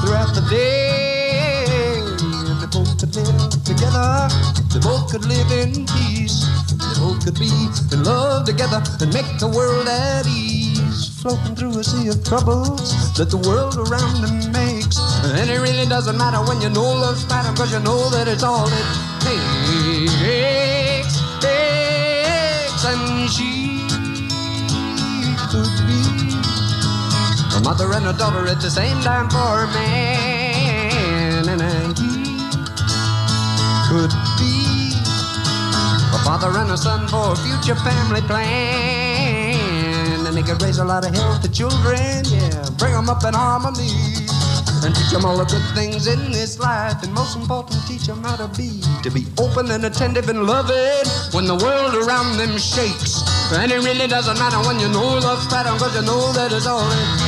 throughout the day. They both could live together. They both could live in peace. They both could be in love together and make the world at ease. Floating through a sea of troubles that the world around them makes. And it really doesn't matter when you know love's pattern, cause you know that it's all it takes. takes. And she could be mother and a daughter at the same time for a man. And he could be a father and a son for a future family plan. And they could raise a lot of healthy children, yeah, bring them up in harmony. And teach them all the good things in this life. And most important, teach them how to be. To be open and attentive and loving when the world around them shakes. And it really doesn't matter when you know love's pattern, cause you know that it's all.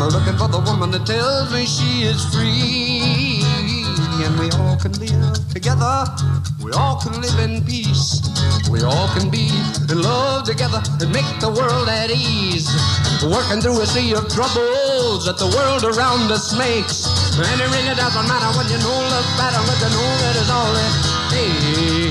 I'm looking for the woman that tells me she is free. And we all can live together. We all can live in peace. We all can be in love together and make the world at ease. Working through a sea of troubles that the world around us makes. And it really doesn't matter when you know love better, but you know that it's all it takes.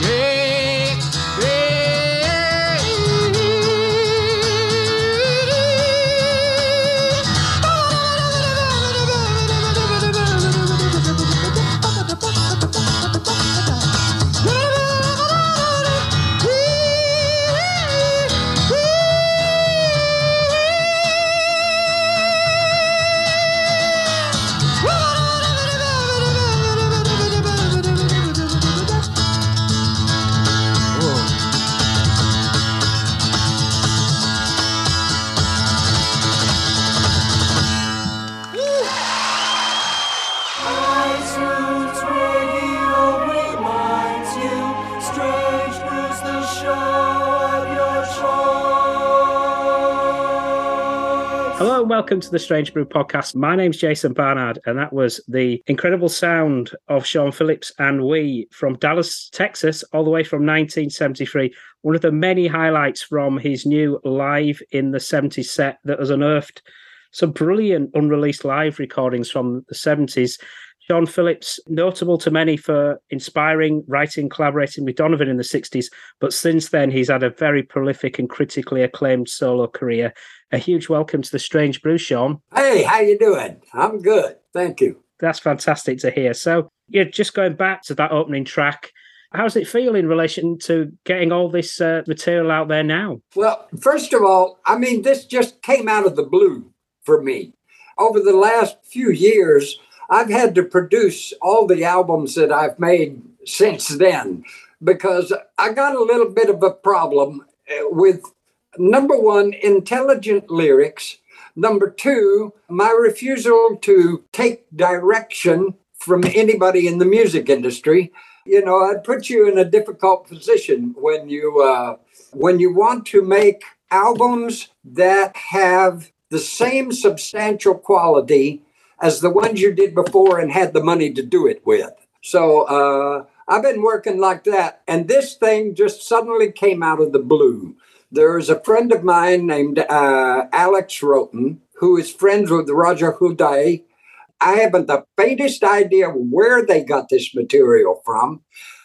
Welcome to the Strange Brew podcast. My name's Jason Barnard, and that was the incredible sound of Shawn Phillips and we from Dallas, Texas, all the way from 1973. One of the many highlights from his new Live in the 70s set that has unearthed some brilliant unreleased live recordings from the 70s. Shawn Phillips, notable to many for inspiring, writing, collaborating with Donovan in the 60s, but since then he's had a very prolific and critically acclaimed solo career. A huge welcome to the Strange Brew, Shawn. Hey, how you doing? I'm good. Thank you. That's fantastic to hear. So, yeah, just going back to that opening track, how's it feel in relation to getting all this uh, material out there now? Well, first of all, I mean, this just came out of the blue for me. Over the last few years, I've had to produce all the albums that I've made since then because I got a little bit of a problem uh, with number one, intelligent lyrics. Number two, my refusal to take direction from anybody in the music industry. You know, I'd put you in a difficult position when you uh, when you want to make albums that have the same substantial quality as the ones you did before and had the money to do it with. So uh, I've been working like that, and this thing just suddenly came out of the blue. There's a friend of mine named uh, Alex Roten who is friends with Roger Houdet. I haven't the faintest idea where they got this material from.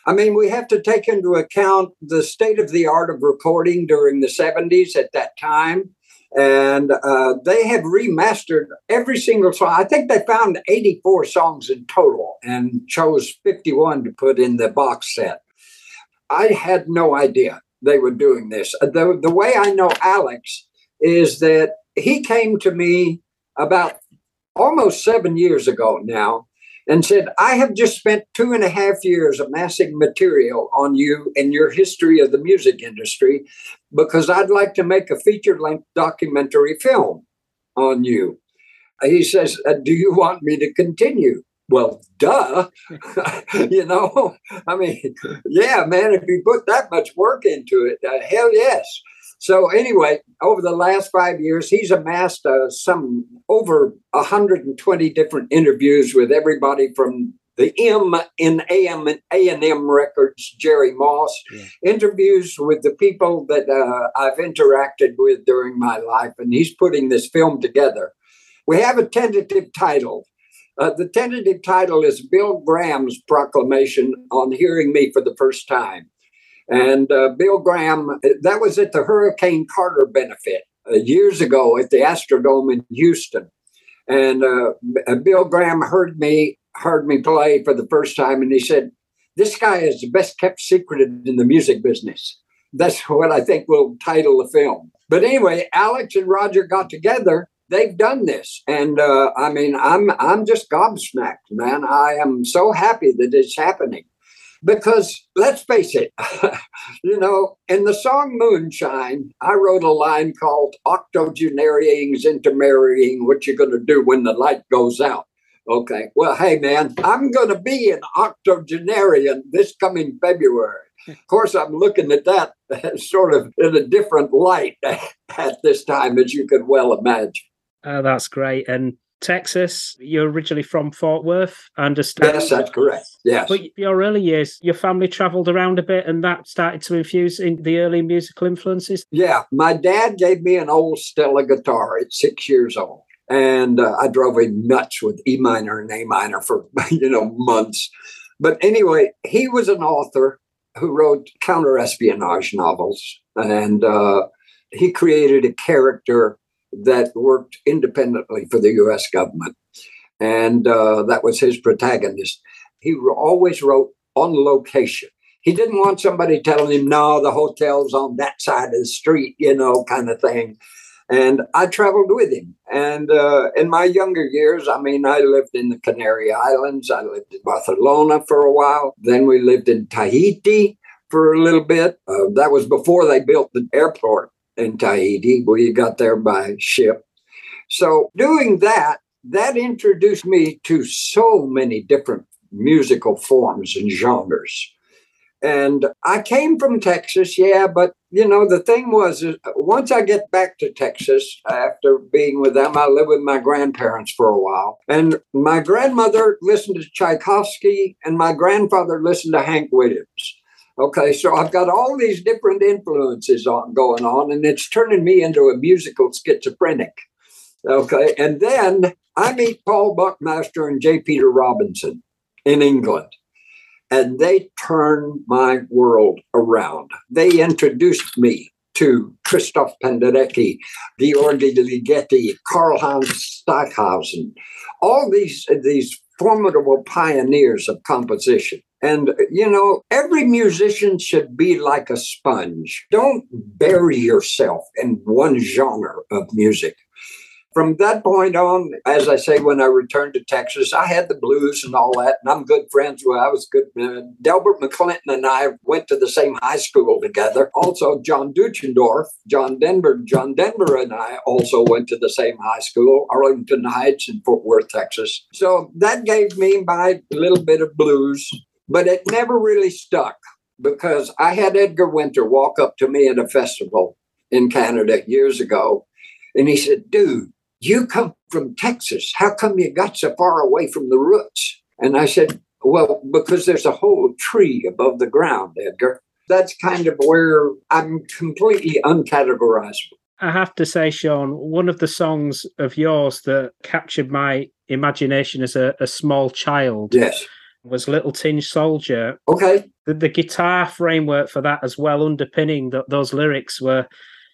I mean, we have to take into account the state of the art of recording during the 70s at that time. And uh, they have remastered every single song. I think they found 84 songs in total and chose 51 to put in the box set. I had no idea they were doing this. Uh, The, the way I know Alex is that he came to me about almost seven years ago now and said, I have just spent two and a half years amassing material on you and your history of the music industry because I'd like to make a feature length documentary film on you. He says, uh, Do you want me to continue? Well, duh. you know, I mean, yeah, man, if you put that much work into it, uh, hell yes. So anyway, over the last five years, he's amassed uh, some over 120 different interviews with everybody from the M in AM and A and M Records, Jerry Moss, yeah. interviews with the people that uh, I've interacted with during my life, and he's putting this film together. We have a tentative title. Uh, the tentative title is Bill Graham's proclamation on hearing me for the first time. And uh, Bill Graham, that was at the Hurricane Carter benefit uh, years ago at the Astrodome in Houston. And uh, Bill Graham heard me heard me play for the first time, and he said, "This guy is the best kept secret in the music business." That's what I think will title the film. But anyway, Alex and Roger got together. They've done this, and uh, I mean, I'm I'm just gobsmacked, man. I am so happy that it's happening because let's face it, you know, in the song Moonshine, I wrote a line called Octogenarians intermarrying, what you're going to do when the light goes out. Okay, well, hey, man, I'm going to be an octogenarian this coming February. Of course, I'm looking at that sort of in a different light at this time, as you could well imagine. Oh, that's great. And Texas. You're originally from Fort Worth, I understand. Yes, that's correct. Yes. But your early years, your family traveled around a bit and that started to infuse in the early musical influences? Yeah. My dad gave me an old Stella guitar at six years old. And uh, I drove him nuts with E minor and A minor for, you know, months. But anyway, he was an author who wrote counter espionage novels. And uh, he created a character that worked independently for the US government. And uh, that was his protagonist. He always wrote on location. He didn't want somebody telling him, no, the hotel's on that side of the street, you know, kind of thing. And I traveled with him. And uh, in my younger years, I mean, I lived in the Canary Islands. I lived in Barcelona for a while. Then we lived in Tahiti for a little bit. Uh, that was before they built the airport in Tahiti. We got there by ship. So doing that, that introduced me to so many different musical forms and genres. And I came from Texas, yeah, but you know, the thing was, once I get back to Texas after being with them, I lived with my grandparents for a while. And my grandmother listened to Tchaikovsky, and my grandfather listened to Hank Williams. Okay, so I've got all these different influences on going on, and it's turning me into a musical schizophrenic. Okay, and then I meet Paul Buckmaster and J. Peter Robinson in England, and they turn my world around. They introduced me to Christoph Penderecki, Georgi Ligeti, Karl-Heinz Stockhausen, all these, these formidable pioneers of composition. And, you know, every musician should be like a sponge. Don't bury yourself in one genre of music. From that point on, as I say, when I returned to Texas, I had the blues and all that, and I'm good friends with. I was good. Uh, Delbert McClinton and I went to the same high school together. Also, John Deutschendorf, John Denver, John Denver, and I also went to the same high school, Arlington Heights in Fort Worth, Texas. So that gave me my little bit of blues but it never really stuck because I had Edgar Winter walk up to me at a festival in Canada years ago. And he said, Dude, you come from Texas. How come you got so far away from the roots? And I said, Well, because there's a whole tree above the ground, Edgar. That's kind of where I'm completely uncategorizable. I have to say, Shawn, one of the songs of yours that captured my imagination as a, a small child. Yes was Little Tin Soldier. Okay. The, the guitar framework for that as well, underpinning the, those lyrics, were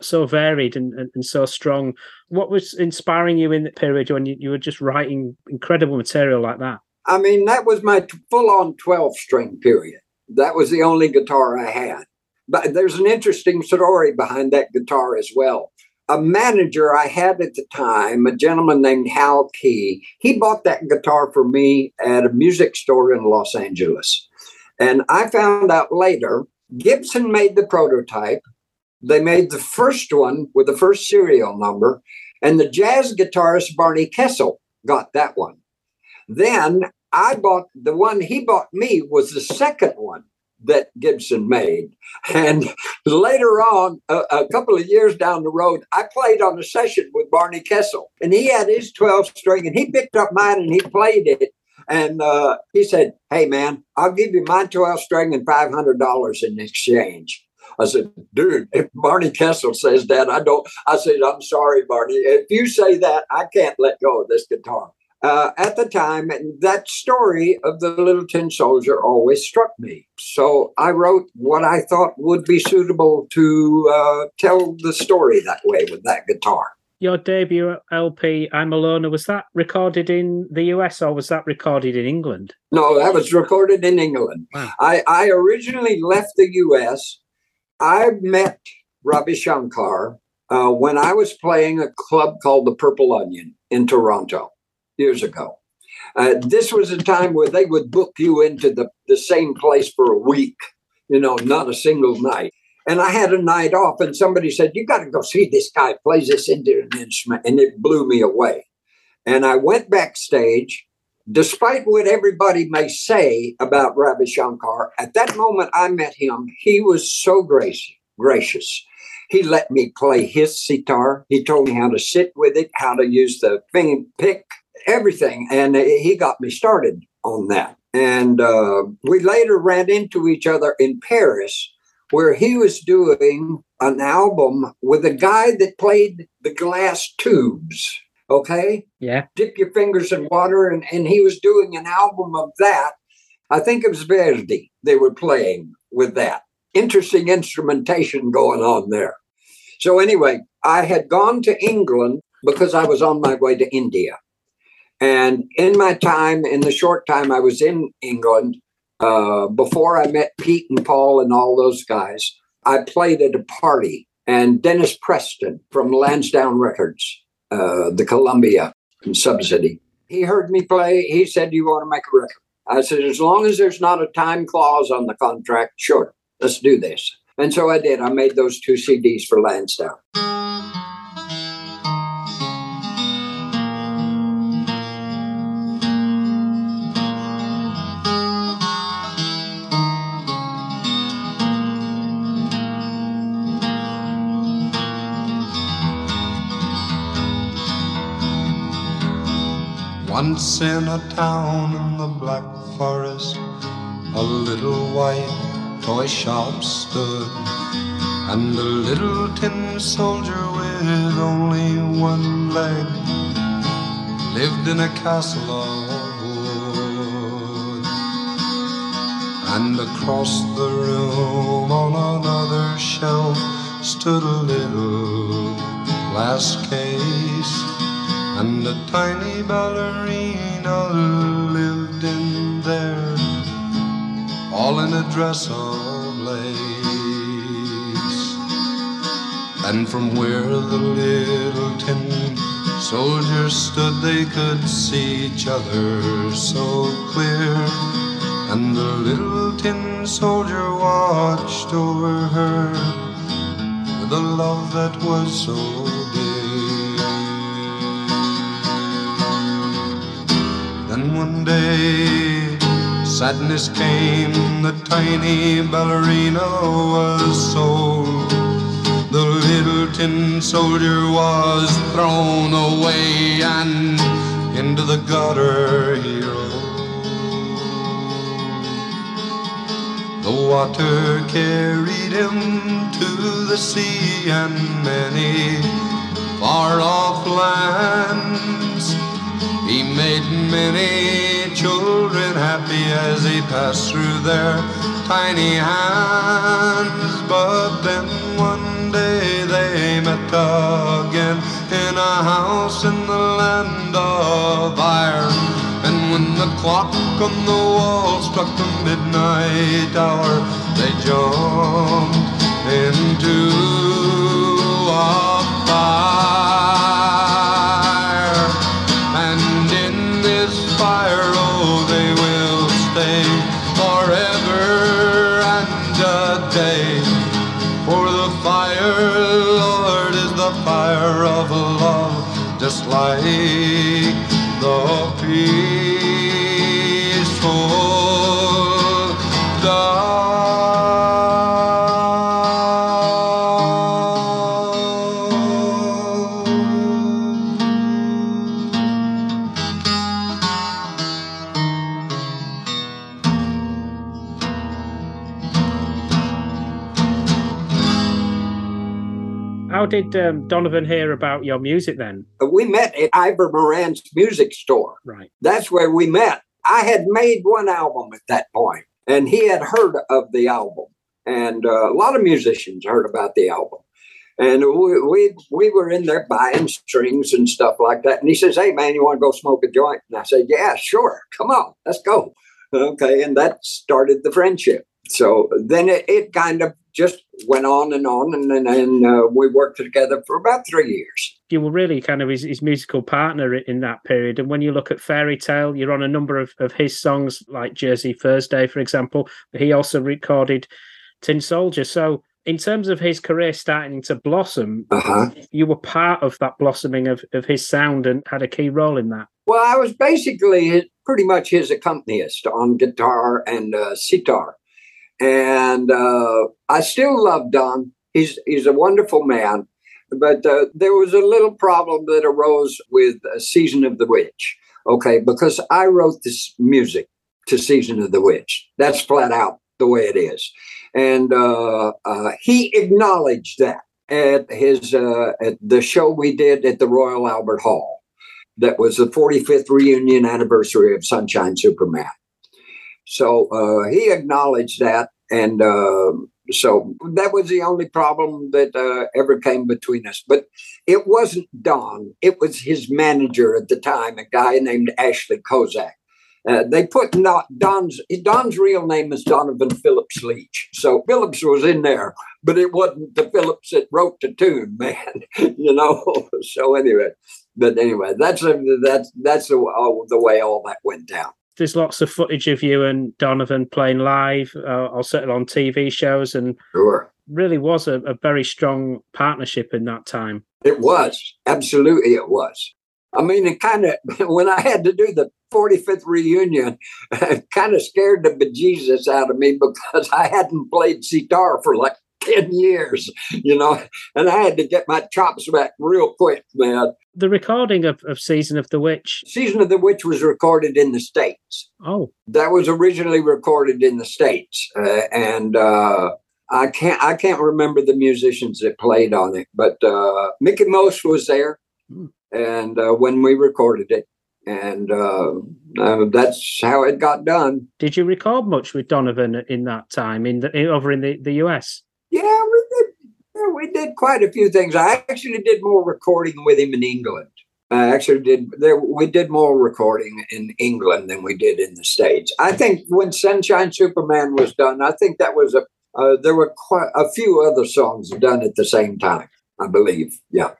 so varied and, and, and, so strong. What was inspiring you in the period when you, you were just writing incredible material like that? I mean, that was my full on 12 string period. That was the only guitar I had. But there's an interesting story behind that guitar as well. A manager I had at the time, a gentleman named Hal Key, he bought that guitar for me at a music store in Los Angeles. And I found out later Gibson made the prototype. They made the first one with the first serial number, and the jazz guitarist Barney Kessel got that one. Then I bought the one he bought me was the second one that Gibson made. And later on, a, a, couple of years down the road, I played on a session with Barney Kessel, and he had his 12 string, and he picked up mine and he played it. And uh, he said, Hey, man, I'll give you my 12 string and $500 in exchange. I said, dude, if Barney Kessel says that, I don't. I said, I'm sorry, Barney. If you say that, I can't let go of this guitar uh, at the time, that story of the little tin soldier always struck me. So I wrote what I thought would be suitable to uh, tell the story that way with that guitar. Your debut LP, I'm a Loner, was that recorded in the US or was that recorded in England? No, that was recorded in England. Wow. I, I originally left the US. I met Ravi Shankar uh, when I was playing a club called the Purple Onion in Toronto years ago. Uh, this was a time where they would book you into the, the same place for a week, you know, not a single night. And I had a night off, and somebody said, You got to go see this guy plays this Indian instrument. And it blew me away. And I went backstage. Despite what everybody may say about Ravi Shankar, at that moment I met him, he was so gracious. gracious. He let me play his sitar. He told me how to sit with it, how to use the thing pick, everything. And he got me started on that. And uh, we later ran into each other in Paris, where he was doing an album with a guy that played the glass tubes. Okay? Yeah. Dip your fingers in water. And, and he was doing an album of that. I think it was Verdi they were playing with that. Interesting instrumentation going on there. So, anyway, I had gone to England because I was on my way to India. And in my time, in the short time I was in England, uh, before I met Pete and Paul and all those guys, I played at a party. And Dennis Preston from Lansdowne Records, uh, the Columbia subsidy, he heard me play. He said, You want to make a record? I said, As long as there's not a time clause on the contract, sure, let's do this. And so I did. I made those two CDs for Lansdowne. Once in a town in the Black Forest, a little white toy shop stood, and a little tin soldier with only one leg lived in a castle of wood. And across the room on another shelf stood a little glass case and a tiny ballerina lived in there, all in a dress of lace. And from where the little tin soldiers stood, they could see each other so clear. And the little tin soldier watched over her with a love that was so Then one day sadness came, the tiny ballerina was sold. The little tin soldier was thrown away and into the gutter he rolled. The water carried him to the sea and many far off lands. He made many children happy as he passed through their tiny hands. But then one day they met again in a house in the land of iron. And when the clock on the wall struck the midnight hour, they jumped into a fire. Did um, Donovan hear about your music then? We met at Ivor Mairants' music store. Right. That's where we met. I had made one album at that point, and he had heard of the album. And uh, a lot of musicians heard about the album. And we, we we were in there buying strings and stuff like that. And he says, Hey, man, you want to go smoke a joint? And I said, Yeah, sure. Come on, let's go. Okay. And that started the friendship. So then it, it kind of just went on and on. And then and, uh, we worked together for about three years. You were really kind of his, his musical partner in that period. And when you look at Fairy Tale, you're on a number of, of his songs, like Jersey Thursday, for example. But he also recorded Tin Soldier. So, in terms of his career starting to blossom, Uh huh. you were part of that blossoming of, of his sound and had a key role in that. Well, I was basically pretty much his accompanist on guitar and uh, sitar, and uh, I still love Don. He's he's a wonderful man, but uh, there was a little problem that arose with uh, Season of the Witch. Okay, because I wrote this music to Season of the Witch. That's flat out the way it is, and uh, uh, he acknowledged that at his uh, at the show we did at the Royal Albert Hall that was the 45th reunion anniversary of Sunshine Superman. So uh, he acknowledged that. And uh, so that was the only problem that uh, ever came between us. But it wasn't Don, it was his manager at the time, a guy named Ashley Kozak. Uh, they put not Don's Don's real name is Donovan Phillips Leitch. So Phillips was in there, but it wasn't the Phillips that wrote the tune, man. you know. So anyway, but anyway, that's that's that's uh, the way all that went down. There's lots of footage of you and Donovan playing live, uh, or certainly on TV shows, and Sure, really was a, a very strong partnership in that time. it was absolutely it was. I mean, it kind of when I had to do the 45th reunion, it kind of scared the bejesus out of me because I hadn't played sitar for like 10 years, you know, and I had to get my chops back real quick, man. The recording of, of Season of the Witch. Season of the Witch was recorded in the States. Oh, that was originally recorded in the states uh, and uh, i can't i can't remember the musicians that played on it but uh, Mickie Most was there Hmm. and uh, when we recorded it and uh, uh, that's how it got done did you record much with Donovan in that time in the over in the, the US? Yeah we did yeah, we did quite a few things i actually did more recording with him in england I actually did there we did more recording in England than we did in the States. I think when Sunshine Superman was done, I think that was a uh, there were quite a few other songs done at the same time, I believe. Yeah.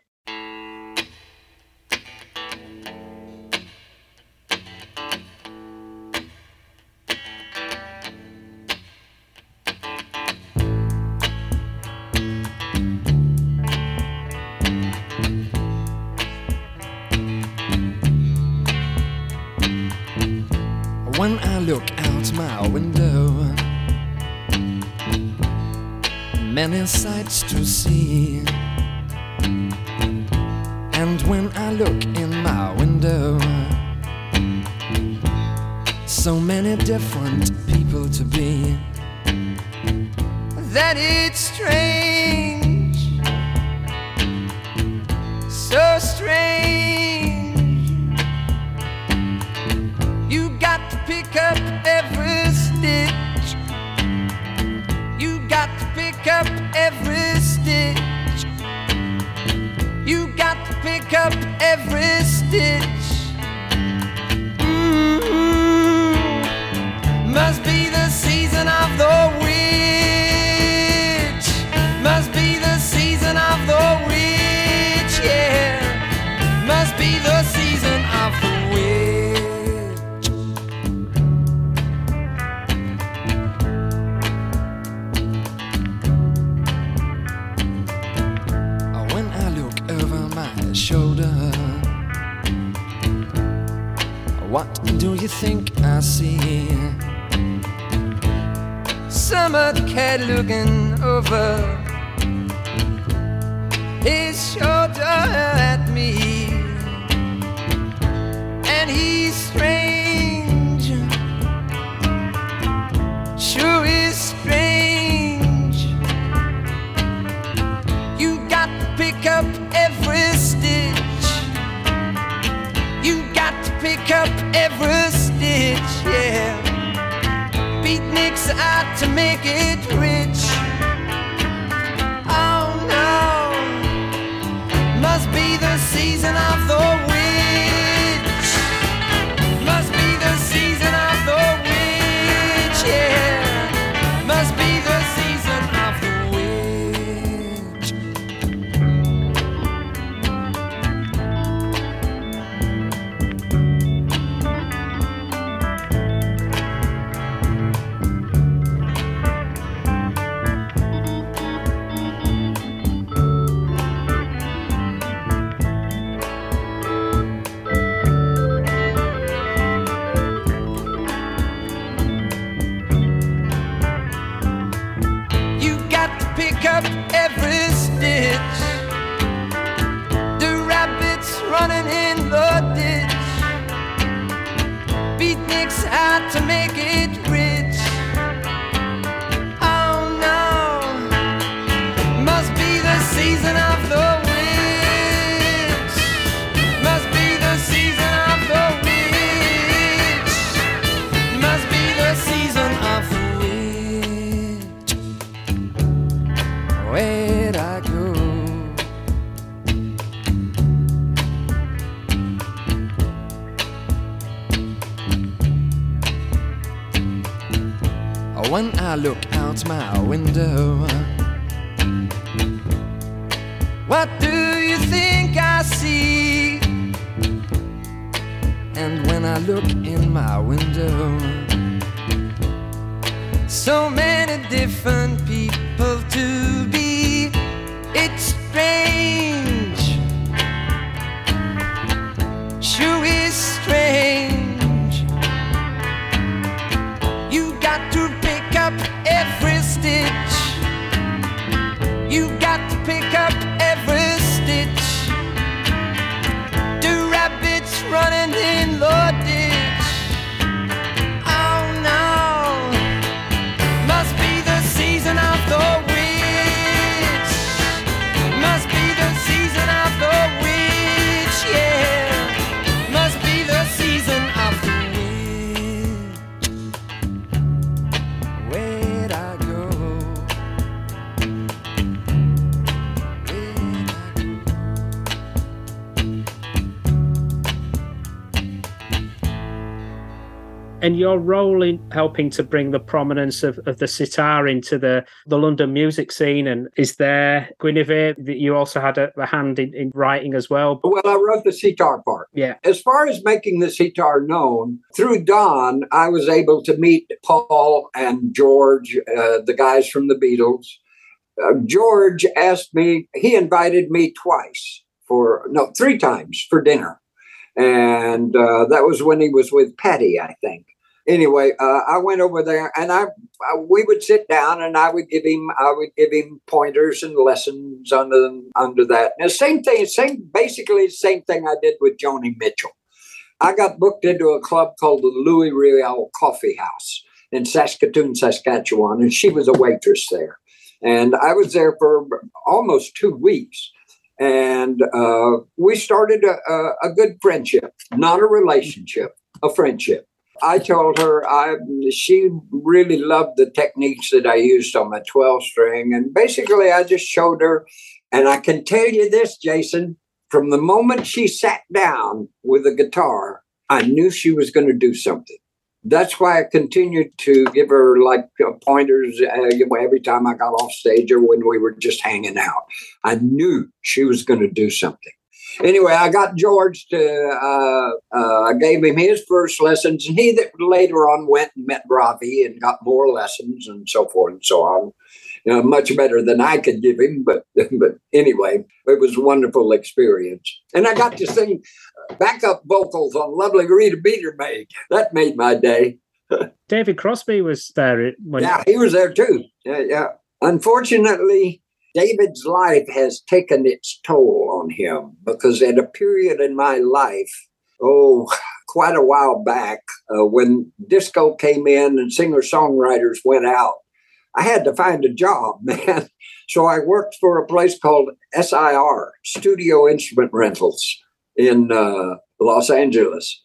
To see. And when I look in my window, so many different people to be. That it's strange, every think I see? Summer cat looking over his shoulder at me, and he's yeah. Beatniks out to make it rich. Oh no, must be the season of the I look out my window, what do you think I see? And when I look in my window, so many different your role in helping to bring the prominence of, of the sitar into the, the London music scene and is there Guinevere that you also had a, a hand in, in writing as well Well, I wrote the sitar part. yeah As far as making the sitar known, through Don, I was able to meet Paul and George, uh, the guys from the Beatles. Uh, George asked me, he invited me twice for, no, three times for dinner. And uh, that was when he was with Patty, I think. Anyway, uh, I went over there and I, I we would sit down and I would give him I would give him pointers and lessons under under that. And the same thing, same basically the same thing I did with Joni Mitchell. I got booked into a club called the Louis Riel Coffee House in Saskatoon, Saskatchewan, and she was a waitress there. And I was there for almost two weeks. And uh, we started a, a good friendship, not a relationship, a friendship. I told her I she really loved the techniques that I used on my 12 string. And basically I just showed her. And I can tell you this, Jason, from the moment she sat down with a guitar, I knew she was going to do something. That's why I continued to give her like pointers uh, every time I got off stage or when we were just hanging out. I knew she was going to do something. Anyway, I got George to, uh, uh, I gave him his first lessons, and he that later on went and met Ravi and got more lessons and so forth and so on. you know, much better than I could give him. But but anyway, it was a wonderful experience, and I got to sing backup vocals on "Lovely Rita Meter Maid." That made my day. David Crosby was there when Yeah, he was there too. Yeah, yeah. Unfortunately, David's life has taken its toll on him because at a period in my life, oh, quite a while back, uh, when disco came in and singer songwriters went out, I had to find a job, man. So I worked for a place called SIR, Studio Instrument Rentals, in uh, Los Angeles.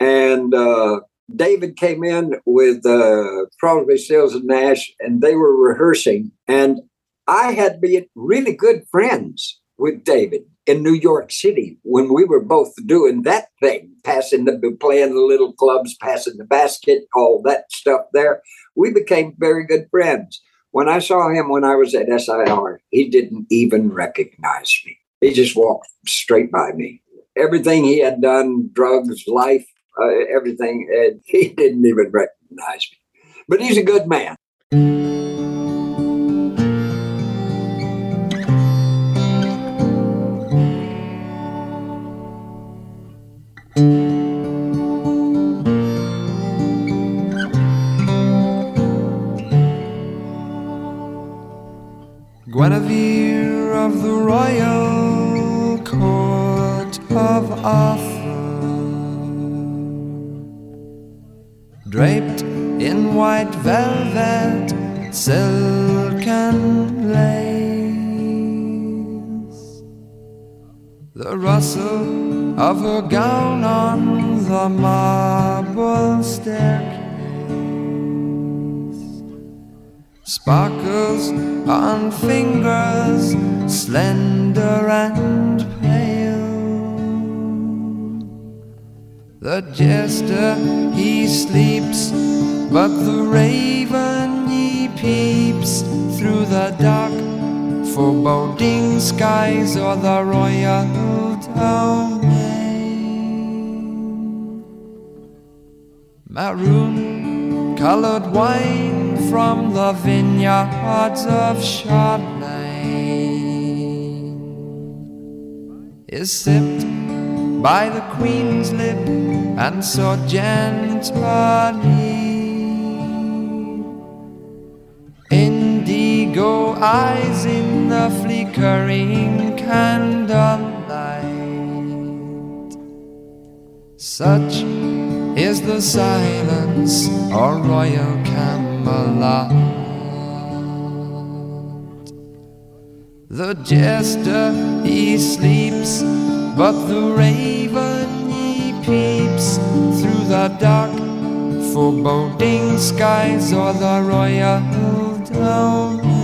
And uh, David came in with uh, Crosby, Stills, and Nash, and they were rehearsing. And I had been really good friends with David in New York City when we were both doing that thing, passing the playing the little clubs, passing the basket, all that stuff there. We became very good friends. When I saw him when I was at SIR, he didn't even recognize me. He just walked straight by me. Everything he had done, drugs, life, uh, everything, and he didn't even recognize me. But he's a good man. Draped in white velvet, silk and lace, the rustle of her gown on the marble staircase. Sparkles on fingers slender and The jester he sleeps, but the raven he peeps through the dark foreboding skies or the royal domain. Maroon colored wine from the vineyards of Chardonnay is sipped by the queen's lip and so gently. Indigo eyes in the flickering candlelight. Such is the silence of royal Camelot. The jester he sleeps, but the raven he peeps through the dark, foreboding skies or the royal domain.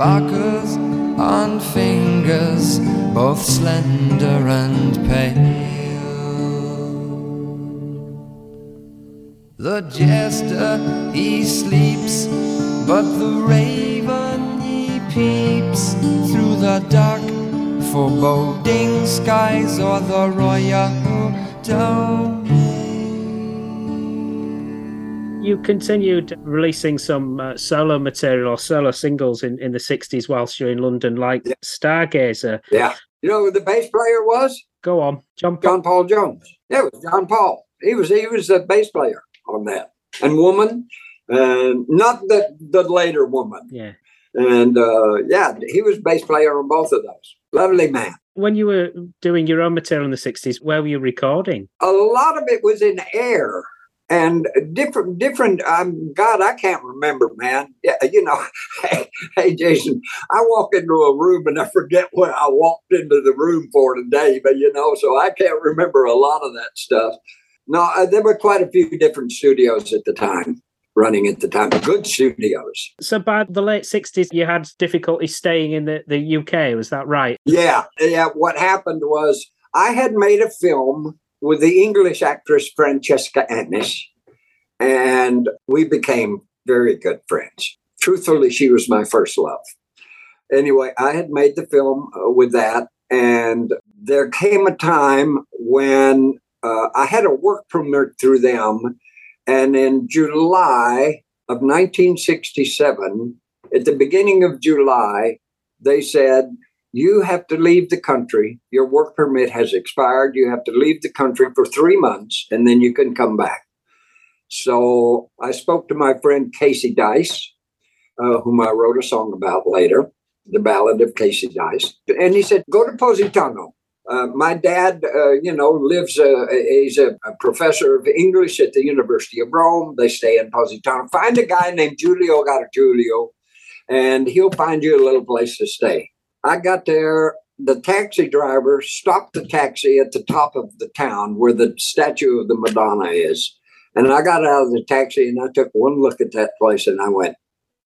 Sparkles on fingers both slender and pale. The jester he sleeps, but the raven he peeps through the dark, foreboding skies or the royal domain. You continued releasing some uh, solo material or solo singles in, in the 60s whilst you're in London, like Yeah. Stargazer. Yeah. You know who the bass player was? Go on, John. Paul. John Paul Jones. Yeah, it was John Paul. He was he was the bass player on that. And woman, and not the the later woman. Yeah. And uh, yeah, he was bass player on both of those. Lovely man. When you were doing your own material in the '60s, where were you recording? A lot of it was in air and different different um god i can't remember man yeah you know hey, hey jason i walk into a room and i forget what i walked into the room for today but you know so i can't remember a lot of that stuff no uh, there were quite a few different studios at the time running at the time good studios So by the late '60s, you had difficulty staying in the, the UK. Was that right? Yeah, yeah. What happened was I had made a film with the English actress Francesca Annis, and we became very good friends. Truthfully, she was my first love. Anyway, I had made the film uh, with that, and there came a time when uh, I had a work permit through them, and in July of 1967, at the beginning of July, they said, you have to leave the country. Your work permit has expired. You have to leave the country for three months and then you can come back. So I spoke to my friend Casey Dice, uh, whom I wrote a song about later, the Ballad of Casey Dice. And he said, Go to Positano. Uh, my dad, uh, you know, lives, uh, he's a, a professor of English at the University of Rome. They stay in Positano. Find a guy named Giulio Giulio, and he'll find you a little place to stay. I got there. The taxi driver stopped the taxi at the top of the town where the statue of the Madonna is. And I got out of the taxi and I took one look at that place and I went,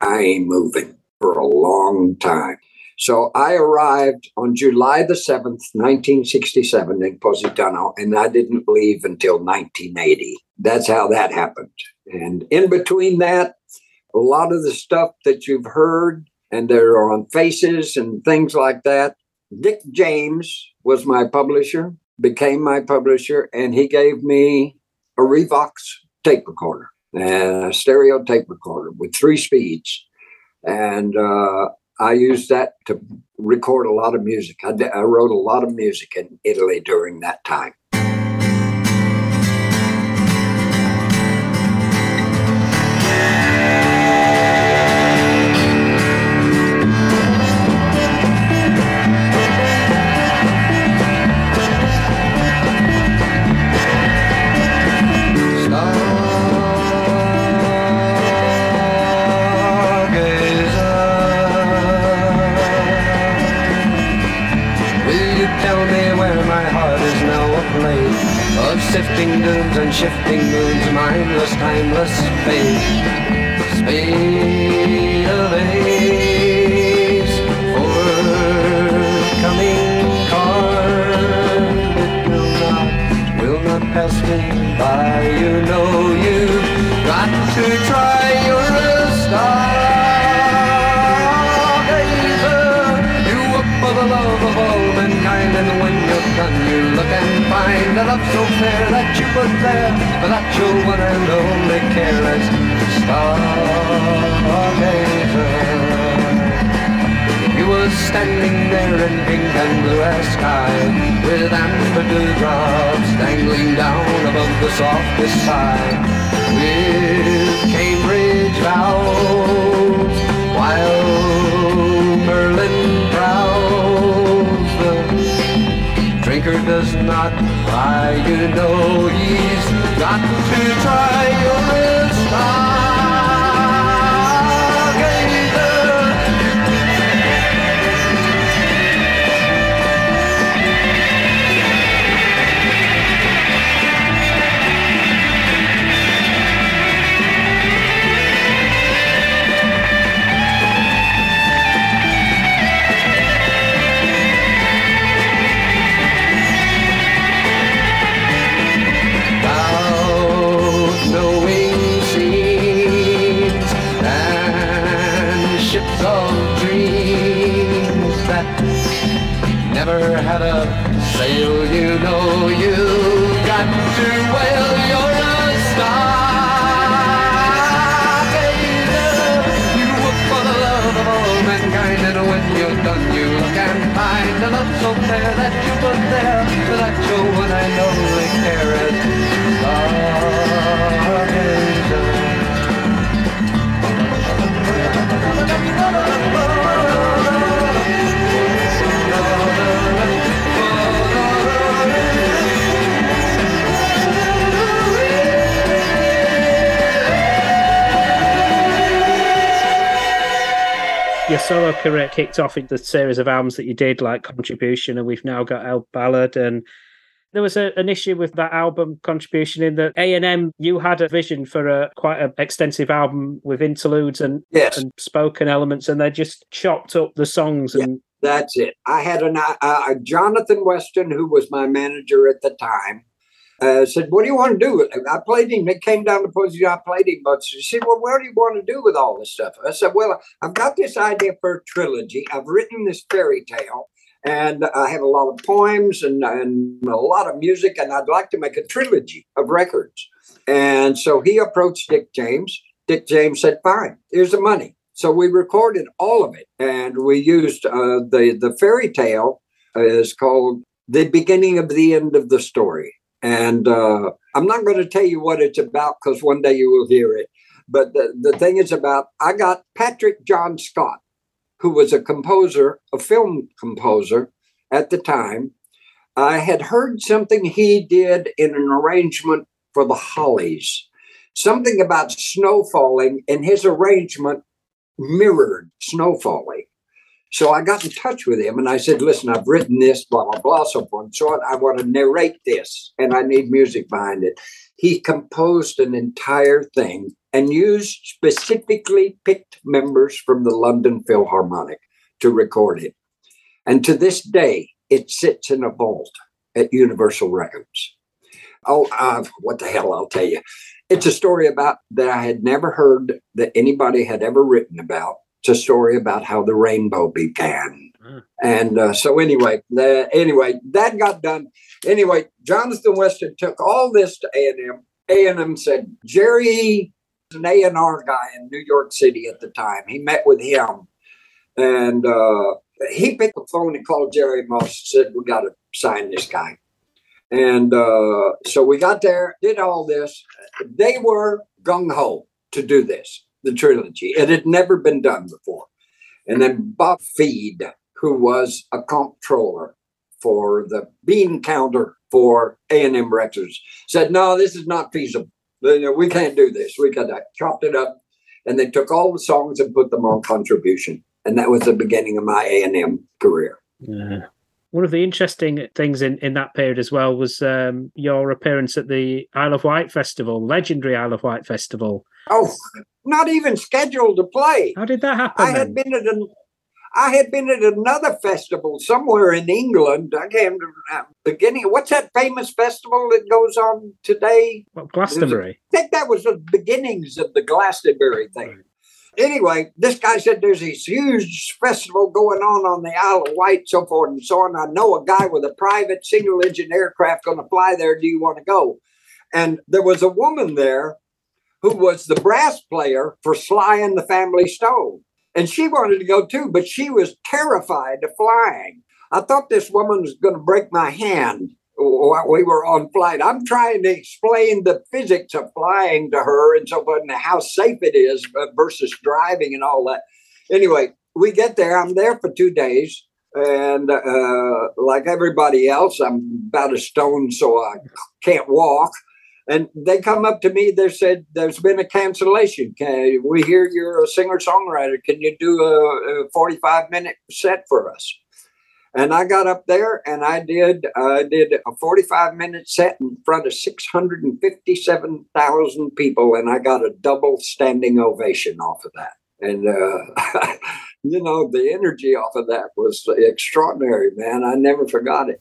I ain't moving for a long time. So I arrived on July the 7th, 1967 in Positano, and I didn't leave until 1980. That's how that happened. And in between that, a lot of the stuff that you've heard and they're on faces and things like that. Dick James was my publisher, became my publisher, and he gave me a Revox tape recorder and a stereo tape recorder with three speeds. And uh, I used that to record a lot of music. I, I wrote a lot of music in Italy during that time. Kicked off in the series of albums that you did, like Contribution, and we've now got El Ballad. And there was a, an issue with that album Contribution in that A and M, you had a vision for a quite an extensive album with interludes and, Yes. and spoken elements, and they just chopped up the songs. And That's it. I had an uh, uh, Jonathan Weston, who was my manager at the time, uh, said, "What do you want to do with it?" I played him. It came down to Posey. I played him, but she said, "Well, what do you want to do with all this stuff?" I said, "Well, I've got this idea for a trilogy. I've written this fairy tale." And I have a lot of poems and, and a lot of music, and I'd like to make a trilogy of records. And so he approached Dick James. Dick James said, "Fine, here's the money." So we recorded all of it, and we used uh, the the fairy tale is called "The Beginning of the End of the Story." And uh, I'm not going to tell you what it's about because one day you will hear it. But the, the thing is about I got Patrick John Scott, who was a composer, a film composer at the time. I had heard something he did in an arrangement for the Hollies, something about snow falling, and his arrangement mirrored snow falling. So I got in touch with him and I said, listen, I've written this, blah, blah, blah, so forth and so on. I want to narrate this and I need music behind it. He composed an entire thing and used specifically picked members from the London Philharmonic to record it. And to this day, it sits in a vault at Universal Records. Oh, uh, what the hell, I'll tell you. It's a story about that I had never heard that anybody had ever written about. A story about how the rainbow began. Mm. And uh, so anyway, the, anyway, that got done. Anyway, Jonathan Weston took all this to A&M. A&M said, Jerry an A&R guy in New York City at the time. He met with him and uh, he picked the phone and called Jerry Moss and said, we got to sign this guy. And uh, so we got there, did all this. They were gung ho to do this, the trilogy. It had never been done before. And then Bob Fead, who was a comptroller for the bean counter for A&M Records, said, no, this is not feasible. We can't do this. We got that. Chopped it up. And they took all the songs and put them on contribution. And that was the beginning of my A&M career. Yeah. One of the interesting things in, in that period as well was um, your appearance at the Isle of Wight Festival, legendary Isle of Wight Festival. Oh, not even scheduled to play. How did that happen? I then? had been at an I had been at another festival somewhere in England. I came to uh, beginning. What's that famous festival that goes on today? What, Glastonbury. I think that was the beginnings of the Glastonbury thing. Anyway, this guy said there's this huge festival going on on the Isle of Wight, so forth and so on. I know a guy with a private single engine aircraft going to fly there. Do you want to go? And there was a woman there who was the brass player for Sly and the Family Stone. And she wanted to go too, but she was terrified of flying. I thought this woman was going to break my hand we were on flight. I'm trying to explain the physics of flying to her and so forth, and how safe it is uh, versus driving and all that. Anyway, we get there. I'm there for two days. And uh, like everybody else, I'm about a stone, so I can't walk. And they come up to me. They said, "There's been a cancellation. Can we hear you're a singer songwriter? Can you do a 45 minute set for us?" And I got up there and I did I did a 45 minute set in front of 657,000 people, and I got a double standing ovation off of that. And uh, you know, the energy off of that was extraordinary, man. I never forgot it.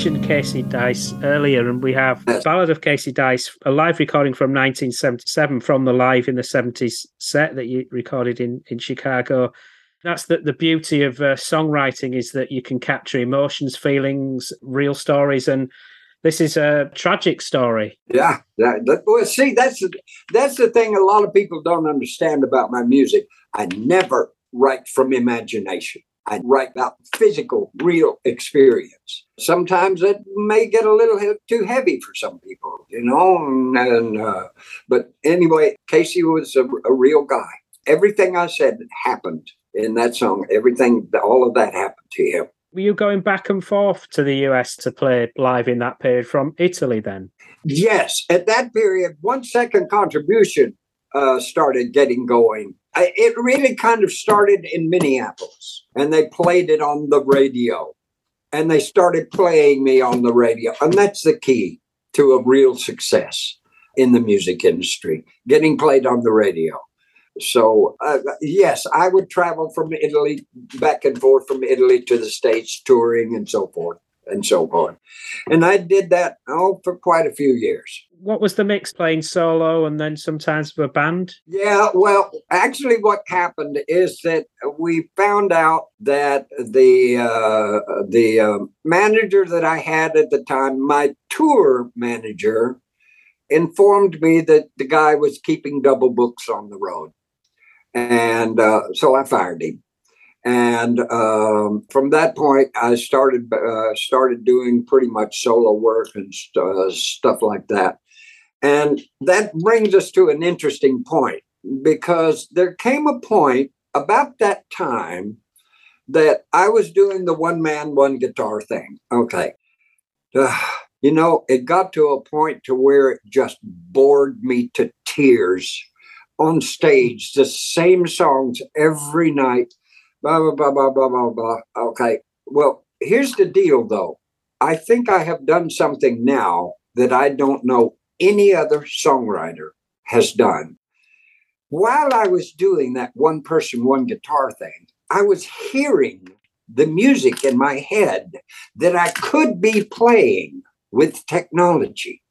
Mentioned Casey Dice earlier, and we have. Ballad of Casey Dice, a live recording from 1977 from the Live in the 70s set that you recorded in, in Chicago. That's the, the beauty of uh, songwriting is that you can capture emotions, feelings, real stories. And this is a tragic story. Yeah, that, that- well, see, that's the, that's the thing a lot of people don't understand about my music. I never write from imagination. I write about physical, real experience. Sometimes it may get a little he- too heavy for some people, you know. And, and, uh, but anyway, Casey was a, a real guy. Everything I said happened in that song. Everything, all of that happened to him. Were you going back and forth to the US to play live in that period from Italy then? Yes, at that period, one second contribution uh, started getting going. I, it really kind of started in Minneapolis, and they played it on the radio, and they started playing me on the radio, and that's the key to a real success in the music industry, getting played on the radio. So uh, yes, I would travel from Italy back and forth from Italy to the States, touring and so forth and so on. And I did that oh for quite a few years. What was the mix playing solo and then sometimes with a band? Yeah, well, actually, what happened is that we found out that the uh, the uh, manager that I had at the time, my tour manager, informed me that the guy was keeping double books on the road, and uh, so I fired him. And um, from that point, I started uh, started doing pretty much solo work and st- uh, stuff like that. And that brings us to an interesting point because there came a point about that time that I was doing the one man, one guitar thing. Okay. Ah, you know, it got to a point to where it just bored me to tears on stage, the same songs every night. Blah, blah, blah, blah, blah, blah, blah. Okay. Well, here's the deal though. I think I have done something now that I don't know any other songwriter has done. While I was doing that one person, one guitar thing, I was hearing the music in my head that I could be playing with technology.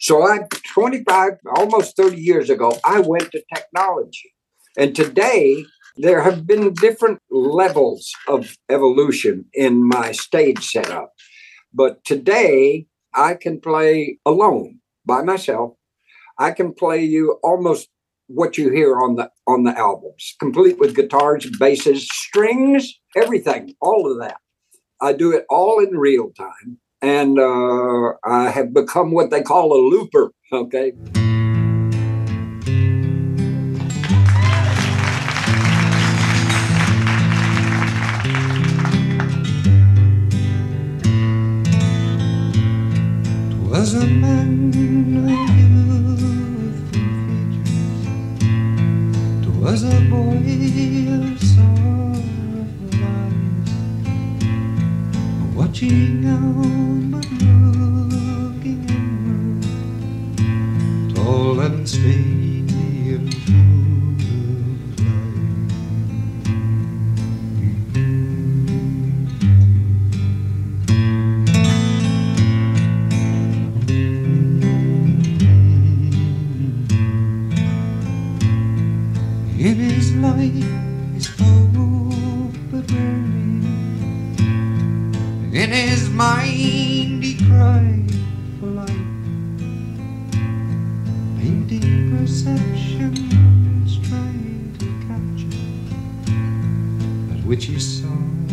So I 25 almost 30 years ago I went to technology. And today there have been different levels of evolution in my stage setup. But today I can play alone by myself. I can play you almost what you hear on the on the albums, complete with guitars, basses, strings, everything, all of that. I do it all in real time, and uh, I have become what they call a looper. Okay. Was a man youthful features. Twas a boy of eyes, watching out but looking inward, tall and stately his mind he cried for life. Painting perception is trying to capture that which he saw.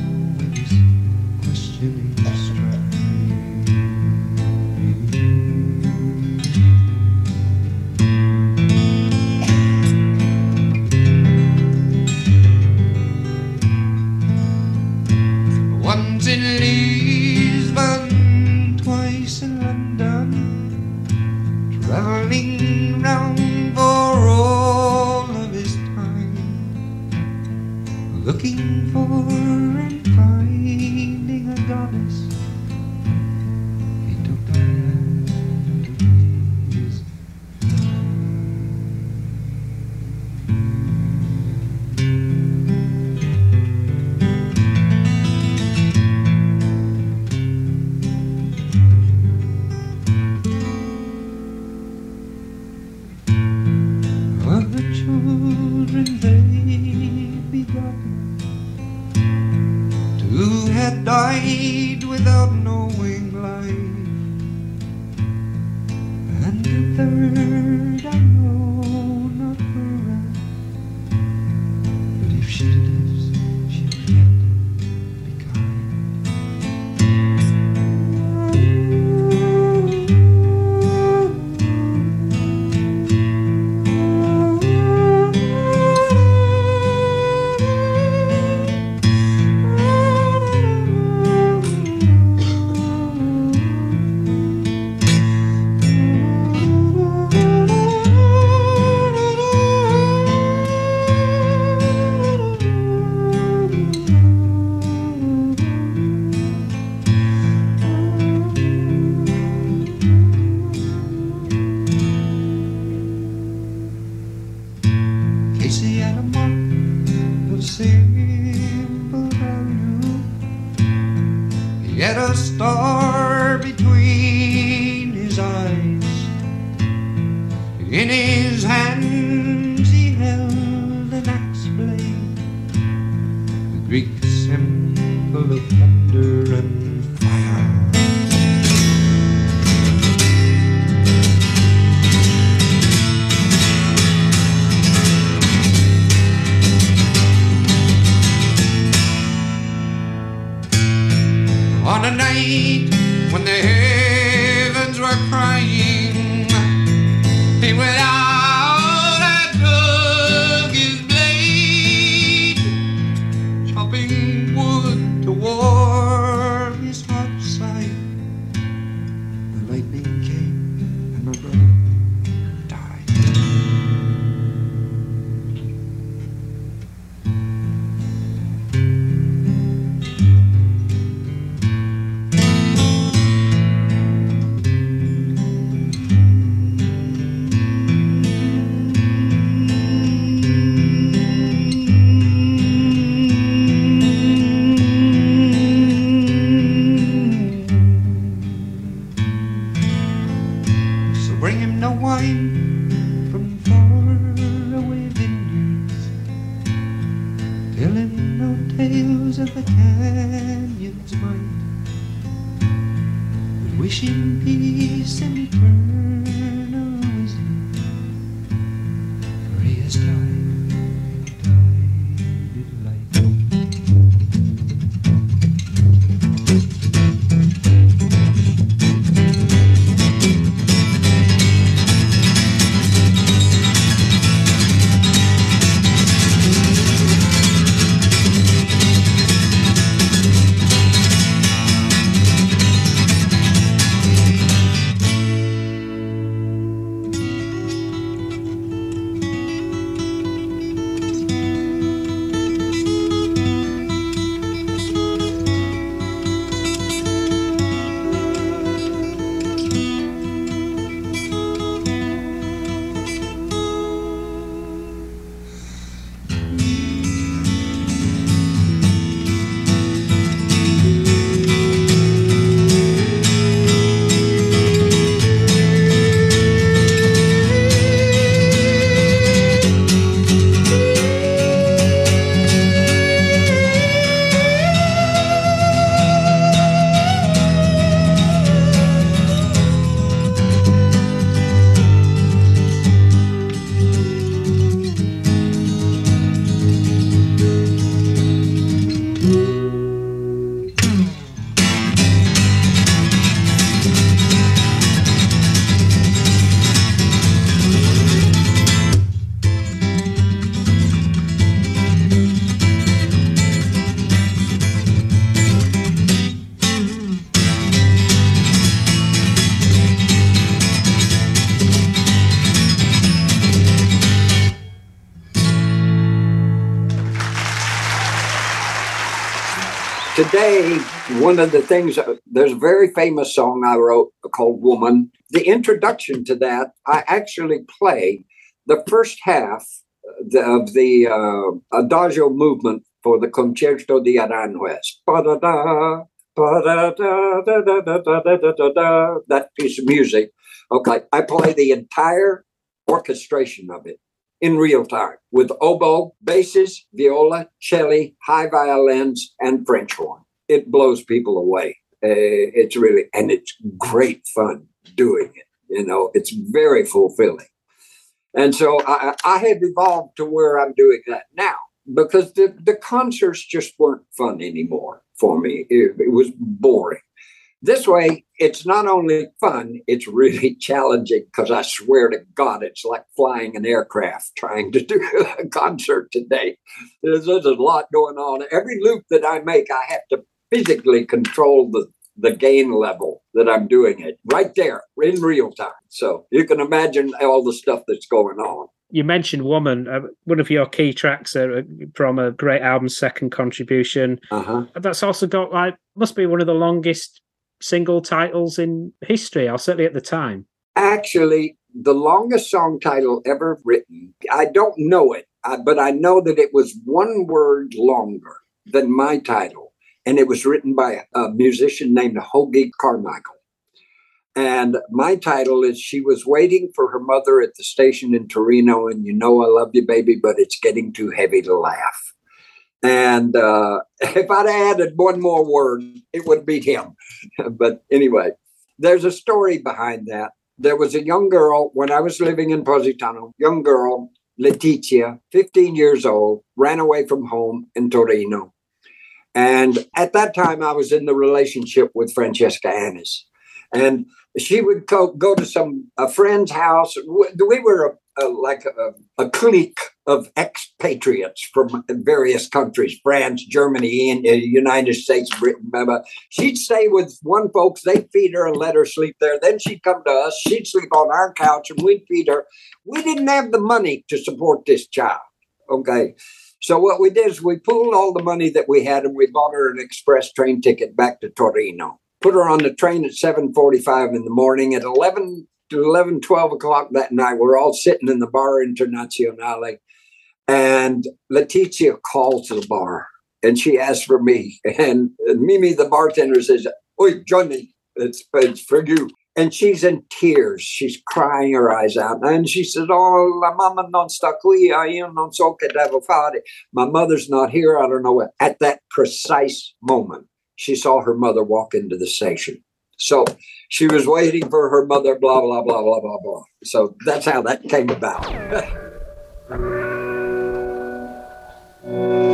a star between his eyes. In his hand today, one of the things, there's a very famous song I wrote called Woman. The introduction to that, I actually play the first half of the uh, Adagio movement for the Concerto di Aranjuez. That piece of music. Okay, I play the entire orchestration of it in real time with oboe, basses, viola, cello, high violins, and French horn. It blows people away. Uh, it's really, and it's great fun doing it. You know, it's very fulfilling. And so I, I have evolved to where I'm doing that now because the, the concerts just weren't fun anymore for me. It, it was boring. This way, it's not only fun, it's really challenging because I swear to God, it's like flying an aircraft trying to do a concert today. There's, there's a lot going on. Every loop that I make, I have to physically control the, the gain level that I'm doing it right there in real time. So you can imagine all the stuff that's going on. You mentioned "Woman," uh, one of your key tracks uh, from a great album, second contribution. Uh-huh. That's also got like must be one of the longest single titles in history, or certainly at the time. Actually, the longest song title ever written, I don't know it, but I know that it was one word longer than my title. And it was written by a musician named Hoagy Carmichael. And my title is She Was Waiting for Her Mother at the Station in Torino. And you know, I love you, baby, but it's getting too heavy to laugh. And uh, if I'd added one more word, it would be him. but anyway, there's a story behind that. There was a young girl when I was living in Positano, young girl, Letizia, 15 years old, ran away from home in Torino. And at that time, I was in the relationship with Francesca Annis. And she would go, go to some a friend's house. We were a, a, like a, a, clique of expatriates from various countries France, Germany, and uh, United States, Britain. She'd stay with one folks, they'd feed her and let her sleep there. Then she'd come to us, she'd sleep on our couch, and we'd feed her. We didn't have the money to support this child. Okay. So what we did is we pooled all the money that we had and we bought her an express train ticket back to Torino put her on the train at 7.45 in the morning at 11 to 11 12 o'clock that night we're all sitting in the bar internazionale and letizia calls to the bar and she asks for me and mimi the bartender says oi johnny it's, it's for you and she's in tears. She's crying her eyes out. And she says, Oh, la mamma non sta qui, ah, io non so che devo fare. My mother's not here. I don't know what. At that precise moment, she saw her mother walk into the station. So she was waiting for her mother, blah, blah, blah, blah, blah, blah. So that's how that came about. gloom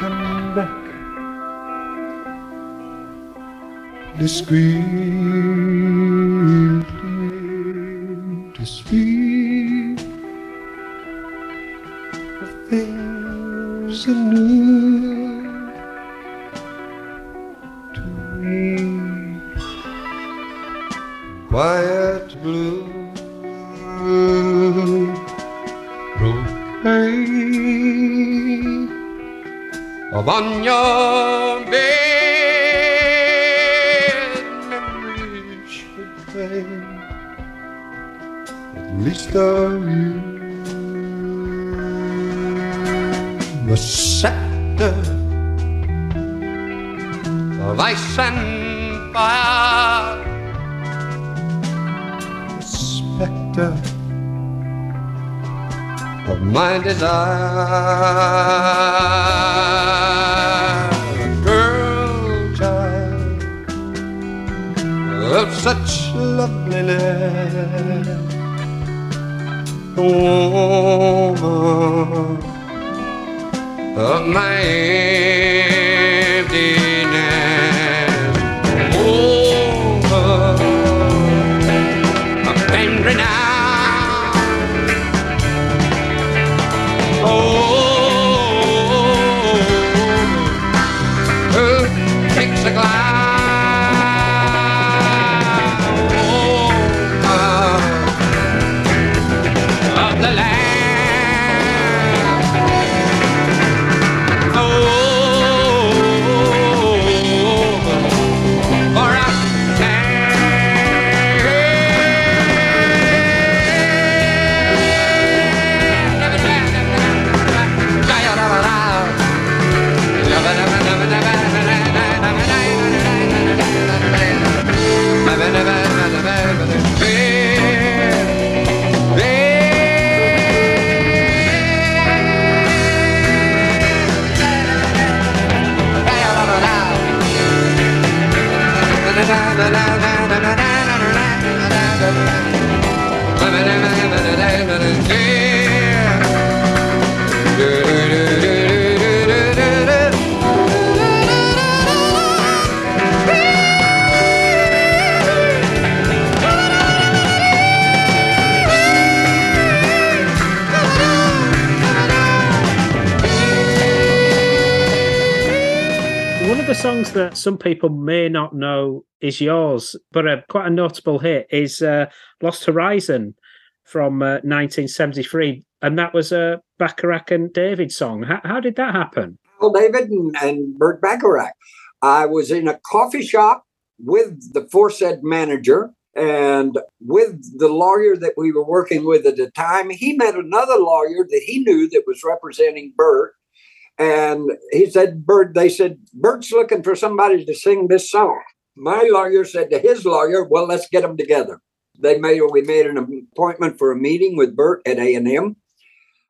come back discreetly to speak. Of things anew my some people may not know is yours, but a, quite a notable hit is uh, Lost Horizon from uh, 1973. And that was a Bacharach and David song. How, how did that happen? Well, David and, and Burt Bacharach. I was in a coffee shop with the foresaid manager and with the lawyer that we were working with at the time. He met another lawyer that he knew that was representing Burt. And he said, Burt, they said, Burt's looking for somebody to sing this song. My lawyer said to his lawyer, well, let's get them together. They made, we made an appointment for a meeting with Burt at A&M.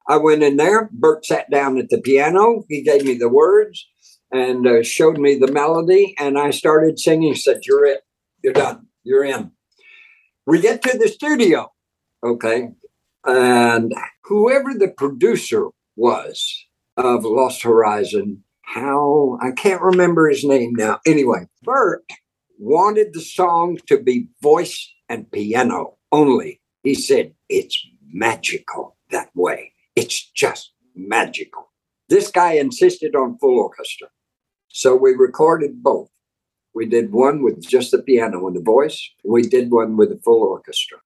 I went in there. Burt sat down at the piano. He gave me the words and uh, showed me the melody. And I started singing. He said, you're it. You're done. You're in. We get to the studio. Okay. And whoever the producer was of Lost Horizon, how I can't remember his name now. Anyway, Burt wanted the song to be voice and piano only. He said, It's magical that way. It's just magical. This guy insisted on full orchestra. So we recorded both. We did one with just the piano and the voice. We did one with the full orchestra.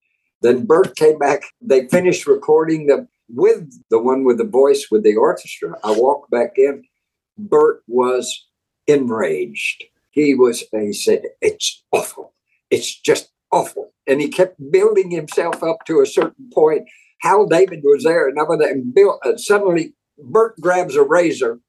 Then Burt came back. They finished recording the with the one with the voice with the orchestra. I walked back in. Burt was enraged. He was, he said, It's awful. It's just awful. And he kept building himself up to a certain point. Hal David was there, and, and Bill, uh, suddenly Burt grabs a razor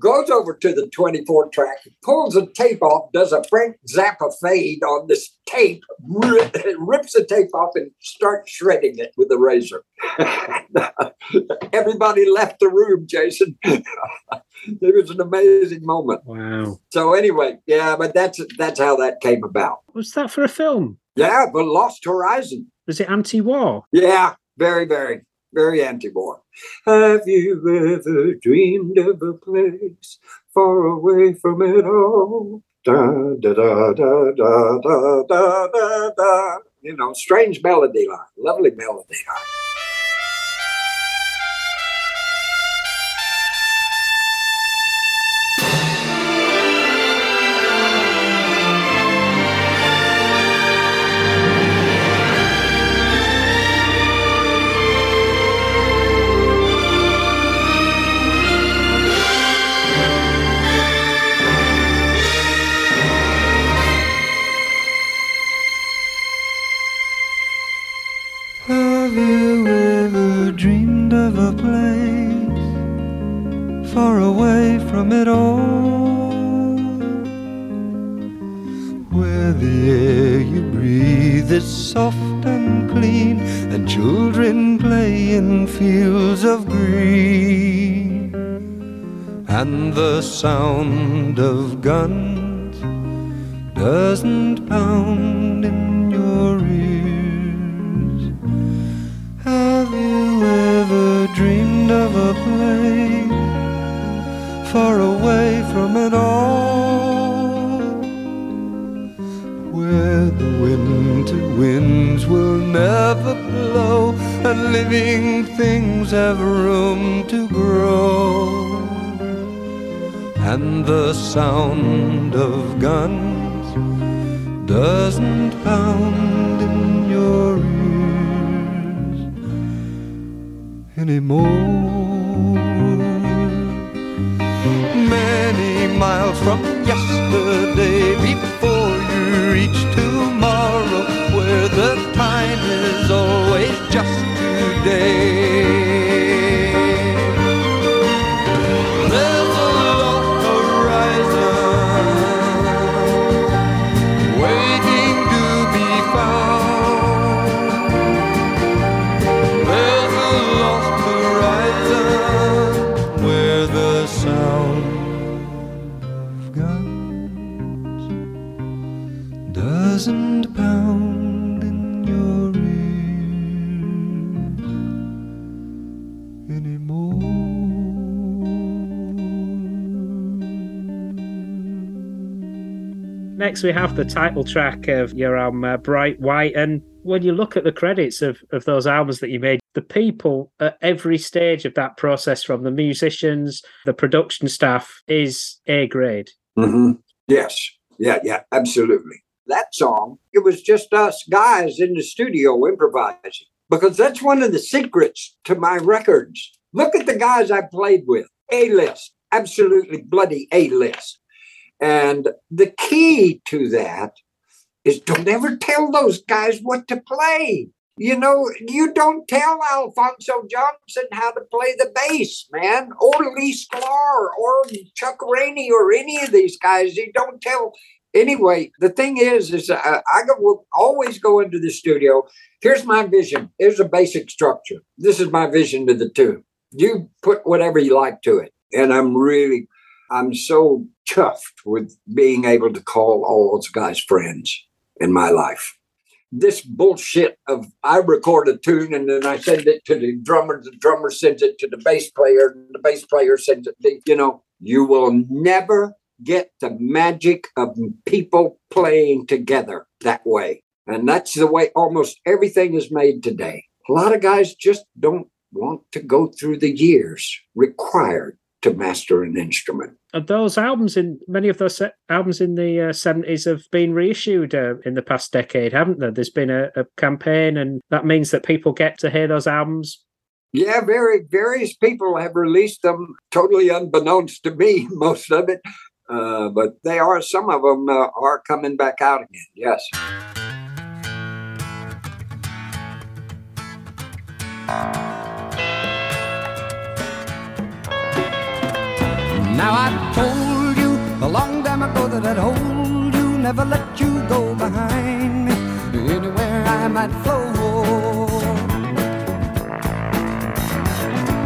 goes over to the 24 track, pulls the tape off, does a Frank Zappa fade on this tape, rips the tape off, and starts shredding it with a razor. Everybody left the room, Jason. it was an amazing moment. Wow. So anyway, yeah, but that's that's how that came about. Was that for a film? Yeah, but Lost Horizon. Was it anti-war? Yeah, very, very very anti-war. Have you ever dreamed of a place far away from it all? Da da da da da da da da. You know, strange melody line, lovely melody line. of gun. Doesn't in your ears anymore. Many miles from yesterday next we have the title track of your album, uh, Bright White. And when you look at the credits of, of those albums that you made, the people at every stage of that process, from the musicians, the production staff, is A grade. Mm-hmm. Yes. Yeah, yeah, absolutely. That song, it was just us guys in the studio improvising because that's one of the secrets to my records. Look at the guys I played with. A list, absolutely bloody A list. And the key to that is don't ever tell those guys what to play. You know, you don't tell Alphonso Johnson how to play the bass, man, or Lee Sklar or Chuck Rainey or any of these guys. You don't tell. Anyway, the thing is, is uh, I will always go into the studio. Here's my vision. Here's a basic structure. This is my vision to the tune. You put whatever you like to it, and I'm really I'm so chuffed with being able to call all those guys friends in my life. this bullshit of I record a tune and then I send it to the drummer, the drummer sends it to the bass player, and the bass player sends it. To, you know, you will never get the magic of people playing together that way. And that's the way almost everything is made today. A lot of guys just don't want to go through the years required to master an instrument. And those albums in many of those albums in the uh, seventies have been reissued uh, in the past decade, haven't there? There's been a, a, campaign, and that means that people get to hear those albums. Yeah, very various people have released them, totally unbeknownst to me, most of it. Uh, but they are some of them uh, are coming back out again. Yes. Now I told you a long time ago that I'd hold you, never let you go behind me anywhere I might flow.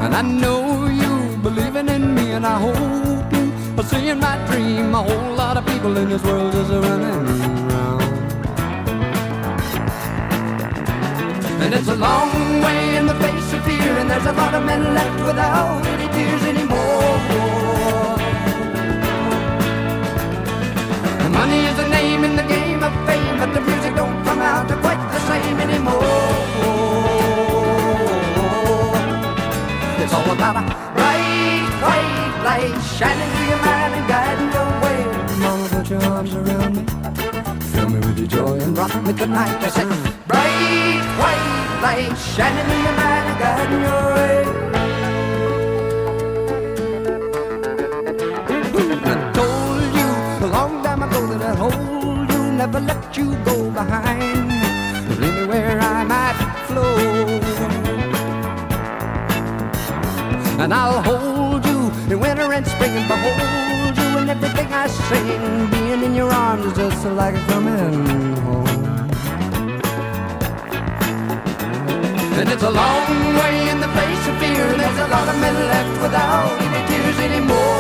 And I know you believing in me, and I hope you are seeing my dream. A whole lot of people in this world is running around. And it's a long way in the face of fear, and there's a lot of men left without any tears anymore. Fame, but the music don't come out quite the same anymore. It's all about a bright, white light shining through your mind and guiding your way. Mama, put your arms around me, fill me with your joy and rock me tonight. I said, bright, white light shining through your mind and guiding your way. Let you go behind anywhere I might flow. And I'll hold you in winter and spring and behold you in everything I sing. Being in your arms is just like coming home. And it's a long way in the face of fear, and there's a lot of men left without any tears anymore.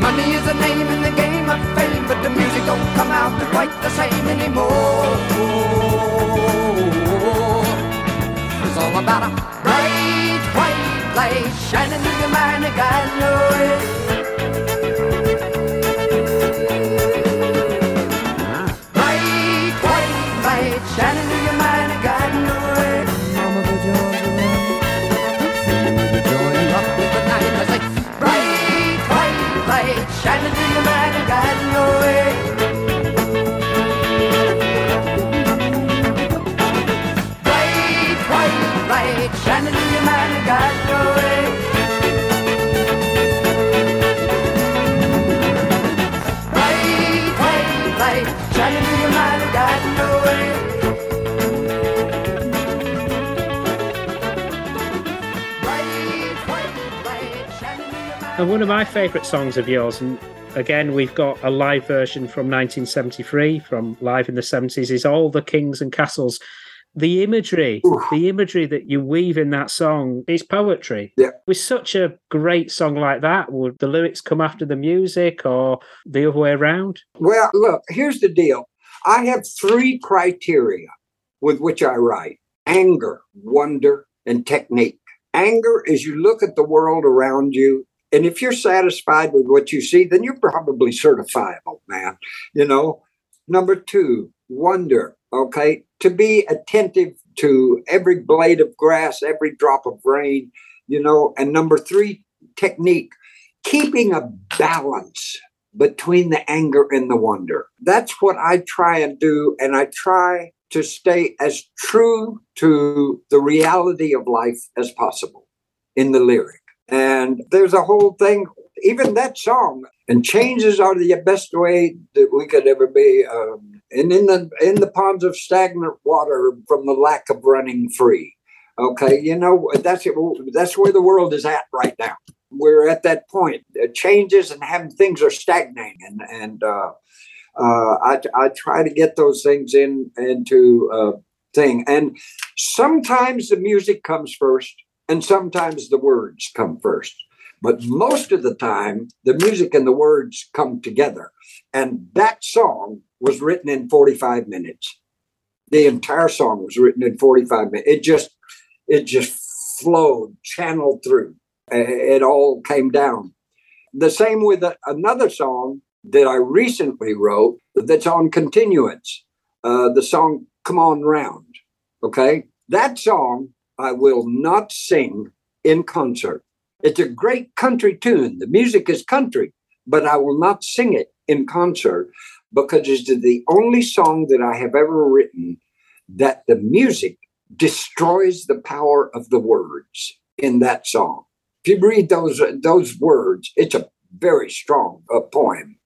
Money is a name in the game of fame, but the music don't come out quite the same anymore. It's all about a bright white light shining through your mind and guiding your way. And one of my favourite songs of yours, and again, we've got a live version from 1973 from Live in the 70s, is All the Kings and Castles. The imagery, Oof. the imagery that you weave in that song is poetry. Yeah. With such a great song like that, would the lyrics come after the music or the other way around? Well, look, here's the deal. I have three criteria with which I write anger, wonder, and technique. Anger is you look at the world around you and if you're satisfied with what you see, then you're probably certifiable, man. You know, number two, wonder, okay? To be attentive to every blade of grass, every drop of rain, you know. And number three, technique, keeping a balance between the anger and the wonder. That's what I try and do. And I try to stay as true to the reality of life as possible in the lyric. And there's a whole thing, even that song, and changes are the best way that we could ever be. Um, and in the in the ponds of stagnant water from the lack of running free. Okay, you know that's it, that's where the world is at right now. We're at that point. It changes and having things are stagnating, and and uh, uh, I I try to get those things in into uh, thing. And sometimes the music comes first, and sometimes the words come first. But most of the time, the music and the words come together. And that song was written in 45 minutes. The entire song was written in 45 minutes. It just, it just flowed, channeled through. It all came down. The same with another song that I recently wrote that's on continuance. Uh, the song "Come On Round." Okay, that song I will not sing in concert. It's a great country tune. The music is country, but I will not sing it in concert because it's the only song that I have ever written that the music destroys the power of the words in that song. If you read those those words, it's a very strong uh, poem.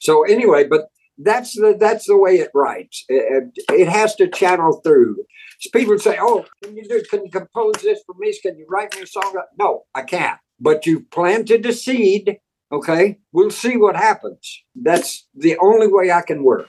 So anyway, but that's the that's the way it writes. It, it, has to channel through. So people say, "Oh, can you do? Can you compose this for me? Can you write me a song?" No, I can't. But you planted a seed. Okay, we'll see what happens. That's the only way I can work.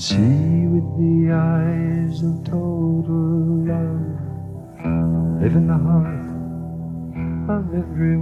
See with the eyes of total love, live in the heart of everyone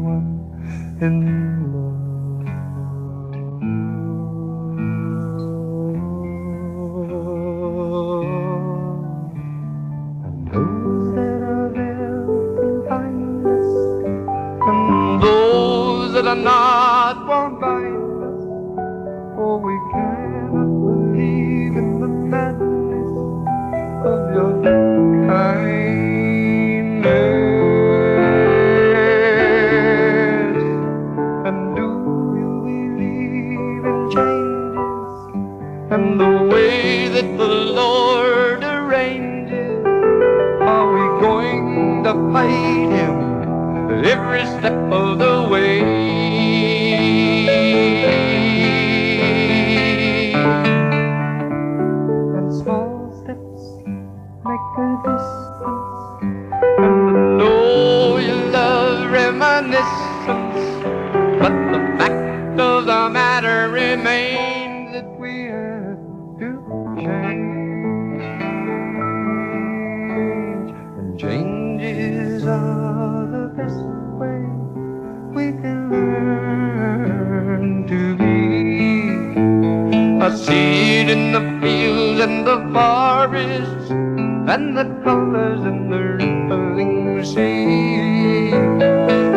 see it in the fields and the forests and the colors in the rippling sea.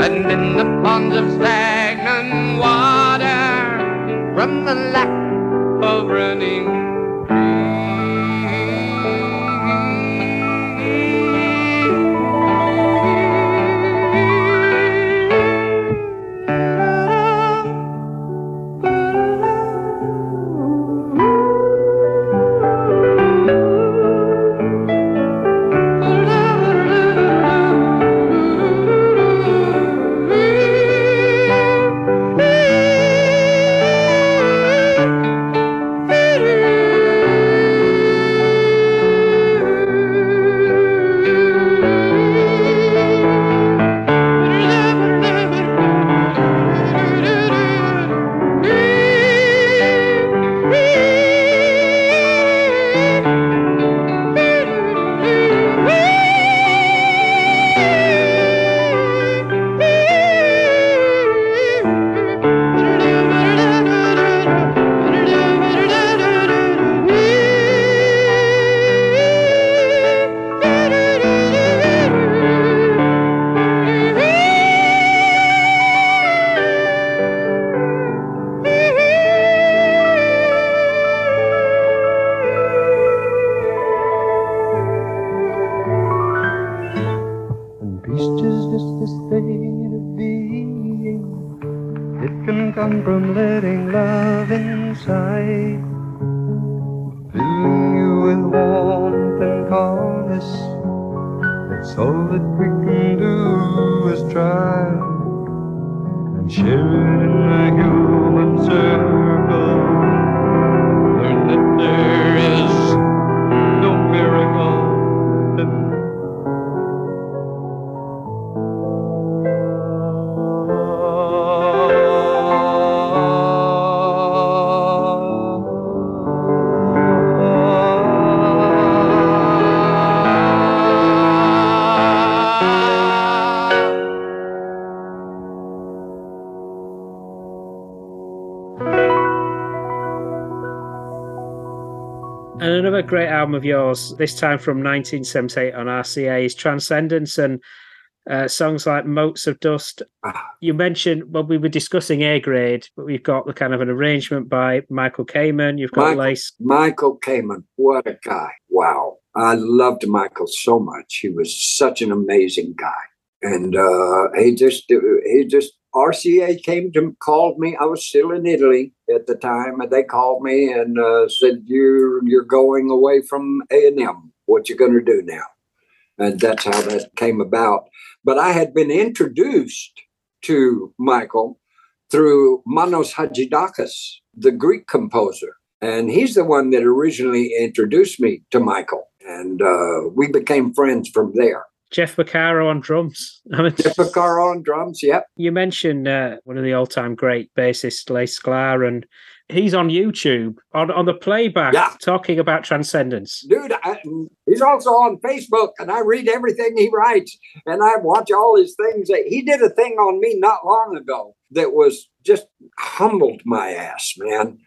And in the ponds of stagnant water from the lack of running album of yours, this time from 1978 on RCA, is Transcendence and uh, songs like Motes of Dust. Ah. You mentioned, well, we were discussing A grade, but we've got the kind of an arrangement by Michael Kamen. You've got Michael- Lace. Michael Kamen, what a guy. Wow. I loved Michael so much. He was such an amazing guy. And uh, he just, he just, RCA came to called me. I was still in Italy at the time, and they called me and uh, said, "You're you're going away from A and M. What you going to do now?" And that's how that came about. But I had been introduced to Michael through Manos Hadjidakis, the Greek composer. And he's the one that originally introduced me to Michael. And uh, we became friends from there. Jeff Porcaro on drums. I mean, Jeff Porcaro on drums, yep. you mentioned uh, one of the all-time great bassists, Lee Sklar, and he's on YouTube on, on the playback Yeah. talking about Transcendence. Dude, I, he's also on Facebook, and I read everything he writes, and I watch all his things. He did a thing on me not long ago that was just humbled my ass, man.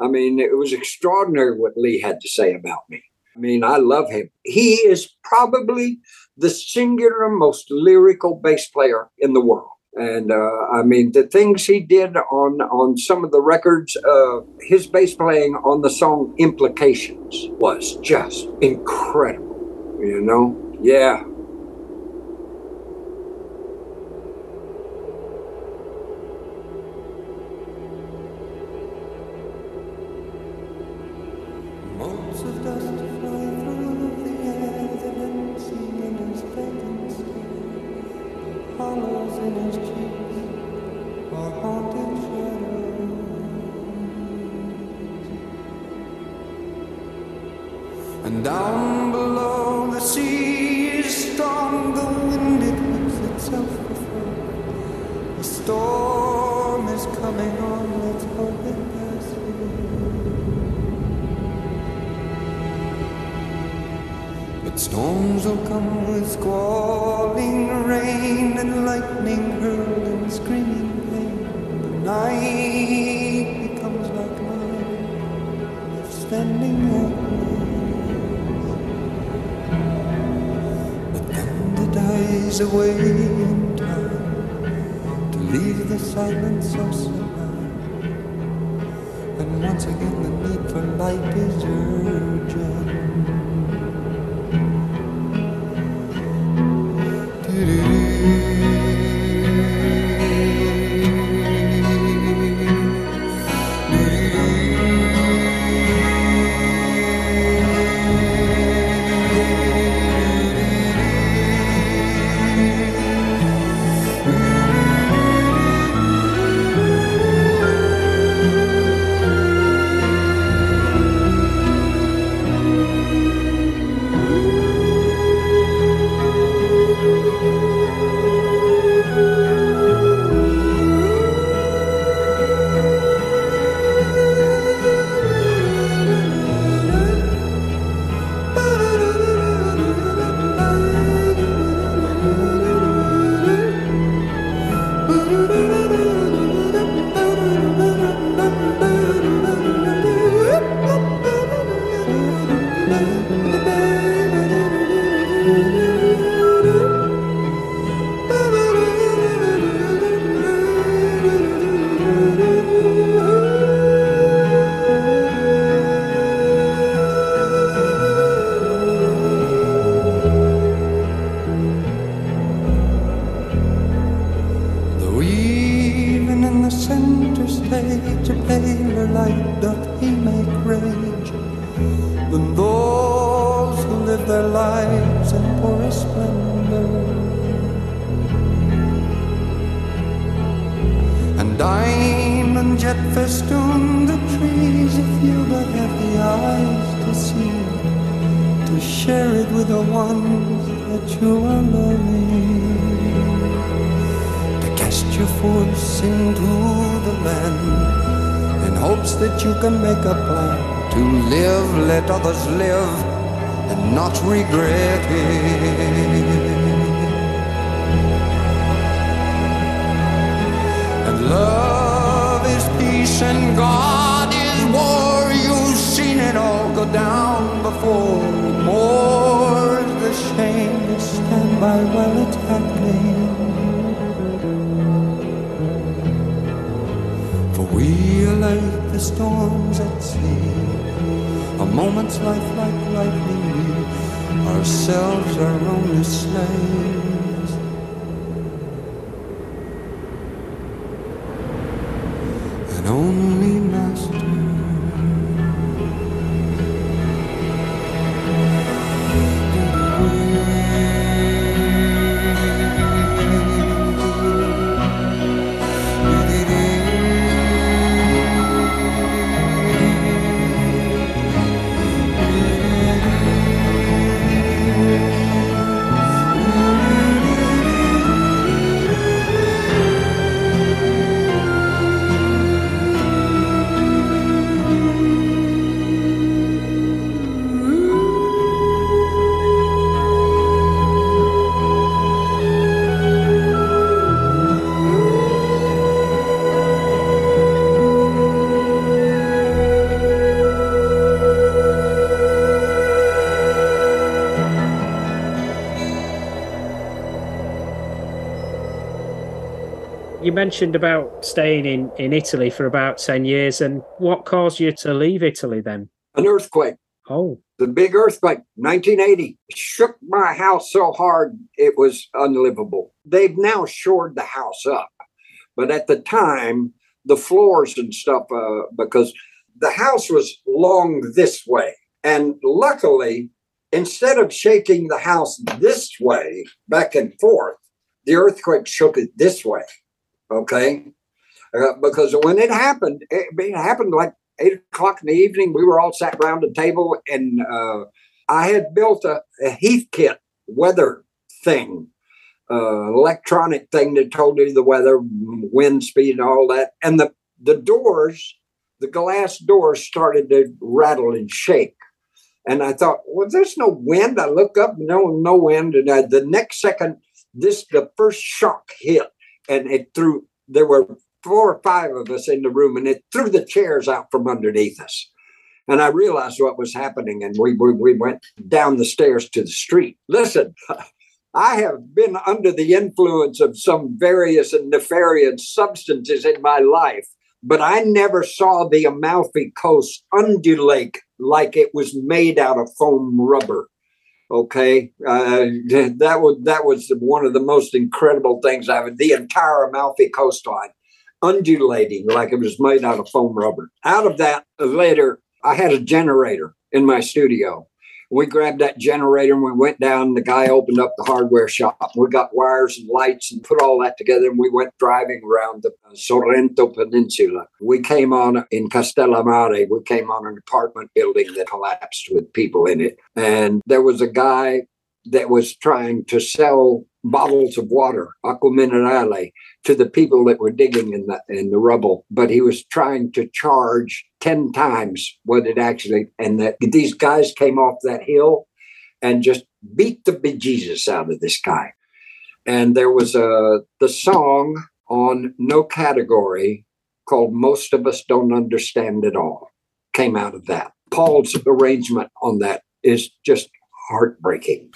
I mean, it was extraordinary what Lee had to say about me. I mean, I love him. He is probably the singular most lyrical bass player in the world. And uh, I mean, the things he did on on some of the records, uh, his bass playing on the song "Implications" was just incredible. You know, yeah. Mentioned about staying in, in Italy for about 10 years, and what caused you to leave Italy then? An earthquake. Oh, The big earthquake, 1980, shook my house so hard it was unlivable. They've now shored the house up, but at the time, the floors and stuff, uh, because the house was long this way. And luckily, instead of shaking the house this way, back and forth, the earthquake shook it this way. Okay. Uh, because when it happened, it, it happened like eight o'clock in the evening. We were all sat around the table, and uh, I had built a, a Heathkit weather thing, uh, electronic thing that told you the weather, wind speed, and all that. And the the doors, the glass doors, started to rattle and shake. And I thought, well, there's no wind. I look up, no, no wind. And I, the next second, this the first shock hit, and it threw. There were four or five of us in the room, and it threw the chairs out from underneath us. And I realized what was happening, and we, we, we went down the stairs to the street. Listen, I have been under the influence of some various and nefarious substances in my life, but I never saw the Amalfi Coast undulate like it was made out of foam rubber. Okay, uh, that was that was one of the most incredible things I've the entire Amalfi coastline undulating like it was made out of foam rubber. Out of that, later, I had a generator in my studio. We grabbed that generator and we went down. The guy opened up the hardware shop. We got wires and lights and put all that together. And we went driving around the uh, Sorrento Peninsula. We came on in Castellammare. We came on an apartment building that collapsed with people in it. And there was a guy that was trying to sell bottles of water, aqua minerale, to the people that were digging in the in the rubble. But he was trying to charge ten times what it actually. And that these guys came off that hill and just beat the bejesus out of this guy. And there was a the song on No Category called "Most of Us Don't Understand It All" came out of that. Paul's arrangement on that is just heartbreaking.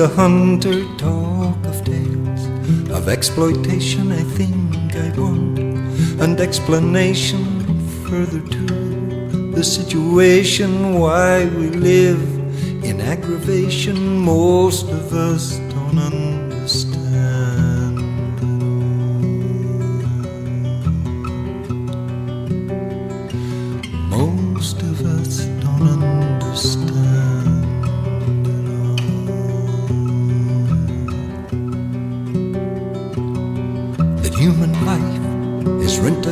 The hunter talk of tales of exploitation. I think I want an explanation further to the situation why we live in aggravation. Most of us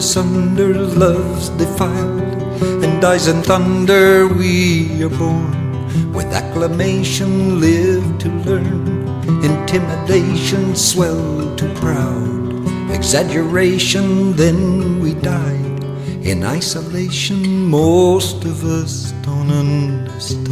asunder, love's defiled, and dies in thunder. We are born with acclamation, live to learn. Intimidation swell to proud, exaggeration, then we die in isolation. Most of us don't understand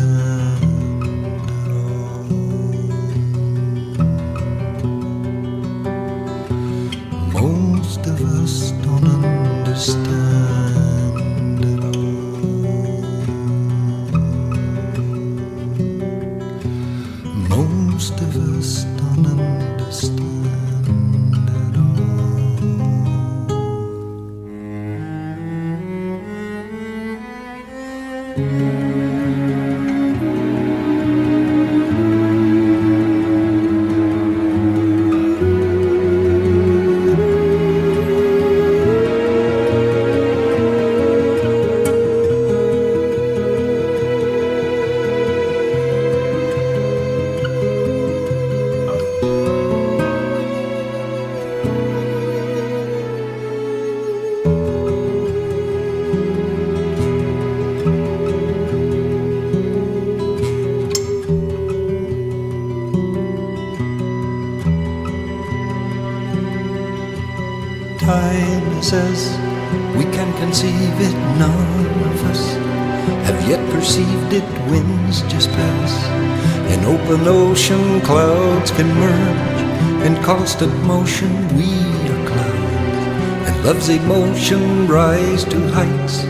Emotion rise to heights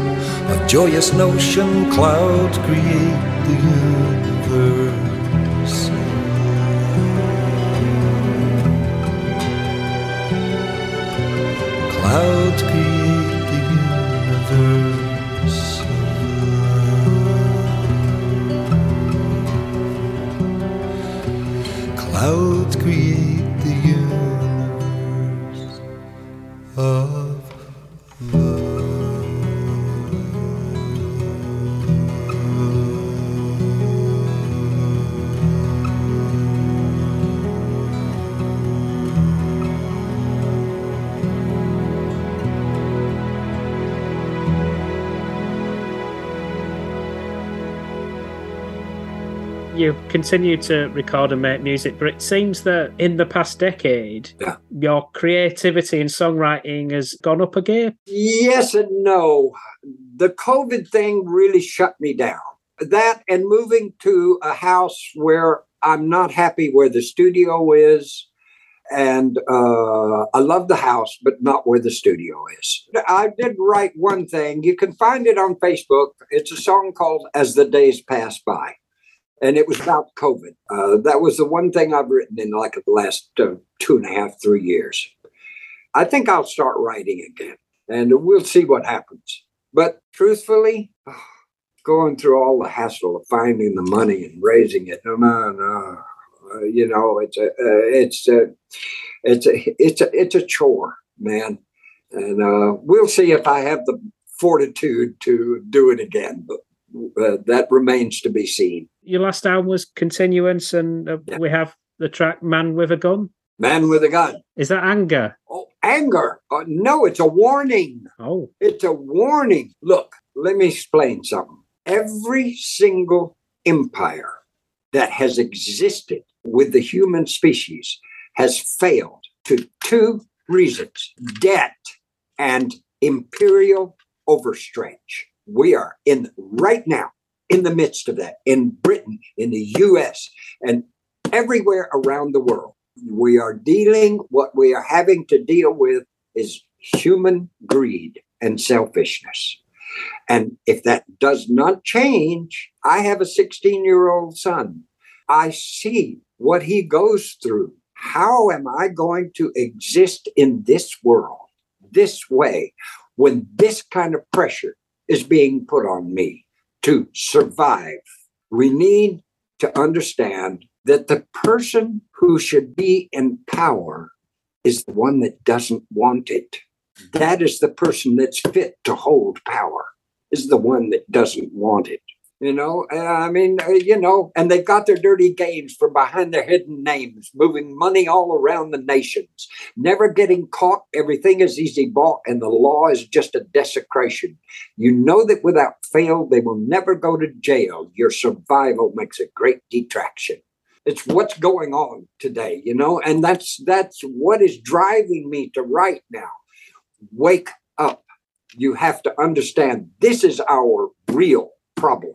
of joyous notion. Clouds create the universe. Continue to record and make music, but it seems that in the past decade, Yeah. your creativity and songwriting has gone up a gear. Yes and no. The COVID thing really shut me down. That and moving to a house where I'm not happy where the studio is. And uh, I love the house, but not where the studio is. I did write one thing. You can find it on Facebook. It's a song called As the Days Pass By. And it was about COVID. Uh, that was the one thing I've written in like the last uh, two and a half, three years. I think I'll start writing again and we'll see what happens. But truthfully, going through all the hassle of finding the money and raising it, no, no, no. Uh, you know, it's a, uh, it's a, it's a, it's a, it's a chore, man. And uh, we'll see if I have the fortitude to do it again. But that remains to be seen. Your last album was Continuance, and uh, Yeah. we have the track Man with a Gun. Man with a gun. Is that anger? Oh, anger. Uh, no, it's a warning. Oh, It's a warning. Look, let me explain something. Every single empire that has existed with the human species has failed to two reasons debt and imperial overstretch. We are in right now in the midst of that in Britain, in the US, and everywhere around the world. We are dealing, what we are having to deal with is human greed and selfishness. And if that does not change, I have a 16 year old son. I see what he goes through. How am I going to exist in this world this way when this kind of pressure is being put on me to survive? We need to understand that the person who should be in power is the one that doesn't want it. That is the person that's fit to hold power, is the one that doesn't want it. You know, uh, I mean, uh, you know, and they've got their dirty games from behind their hidden names, moving money all around the nations, never getting caught. Everything is easy bought, and the law is just a desecration. You know that without fail, they will never go to jail. Your survival makes a great detraction. It's what's going on today, you know, and that's that's what is driving me to write now. Wake up. You have to understand this is our real problem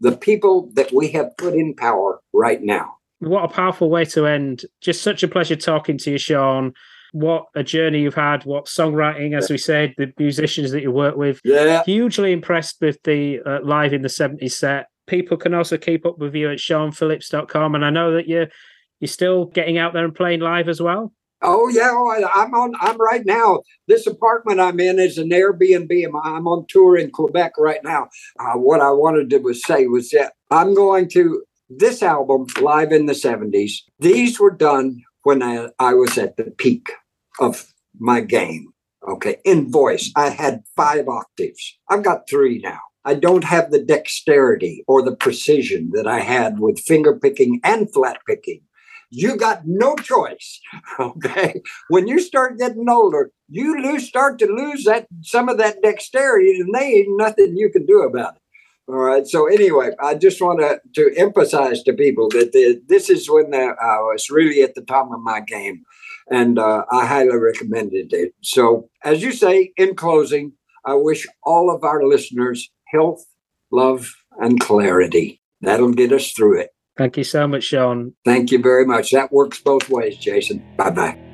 the people that we have put in power right now. What a powerful way to end. Just such a pleasure talking to you, Shawn. What a journey you've had. What songwriting, as we said, the musicians that you work with. Yeah. Hugely impressed with the uh, live in the 70s set. People can also keep up with you at shawnphillips.com. And I know that you're, you're still getting out there and playing live as well. Oh yeah, oh, I'm on. I'm right now. This apartment I'm in is an Airbnb. I'm, I'm on tour in Quebec right now. Uh, what I wanted to was say was that I'm going to this album live in the '70s. These were done when I, I was at the peak of my game. Okay, in voice, I had five octaves. I've got three now. I don't have the dexterity or the precision that I had with finger picking and flat picking you got no choice. Okay. When you start getting older, you lose start to lose that some of that dexterity, and they ain't nothing you can do about it. All right. So anyway, I just want to to emphasize to people that the, this is when the, I was really at the top of my game, and uh, I highly recommended it. So as you say, in closing, I wish all of our listeners health, love, and clarity. That'll get us through it. Thank you so much, Shawn. Thank you very much. That works both ways, Jason. Bye bye.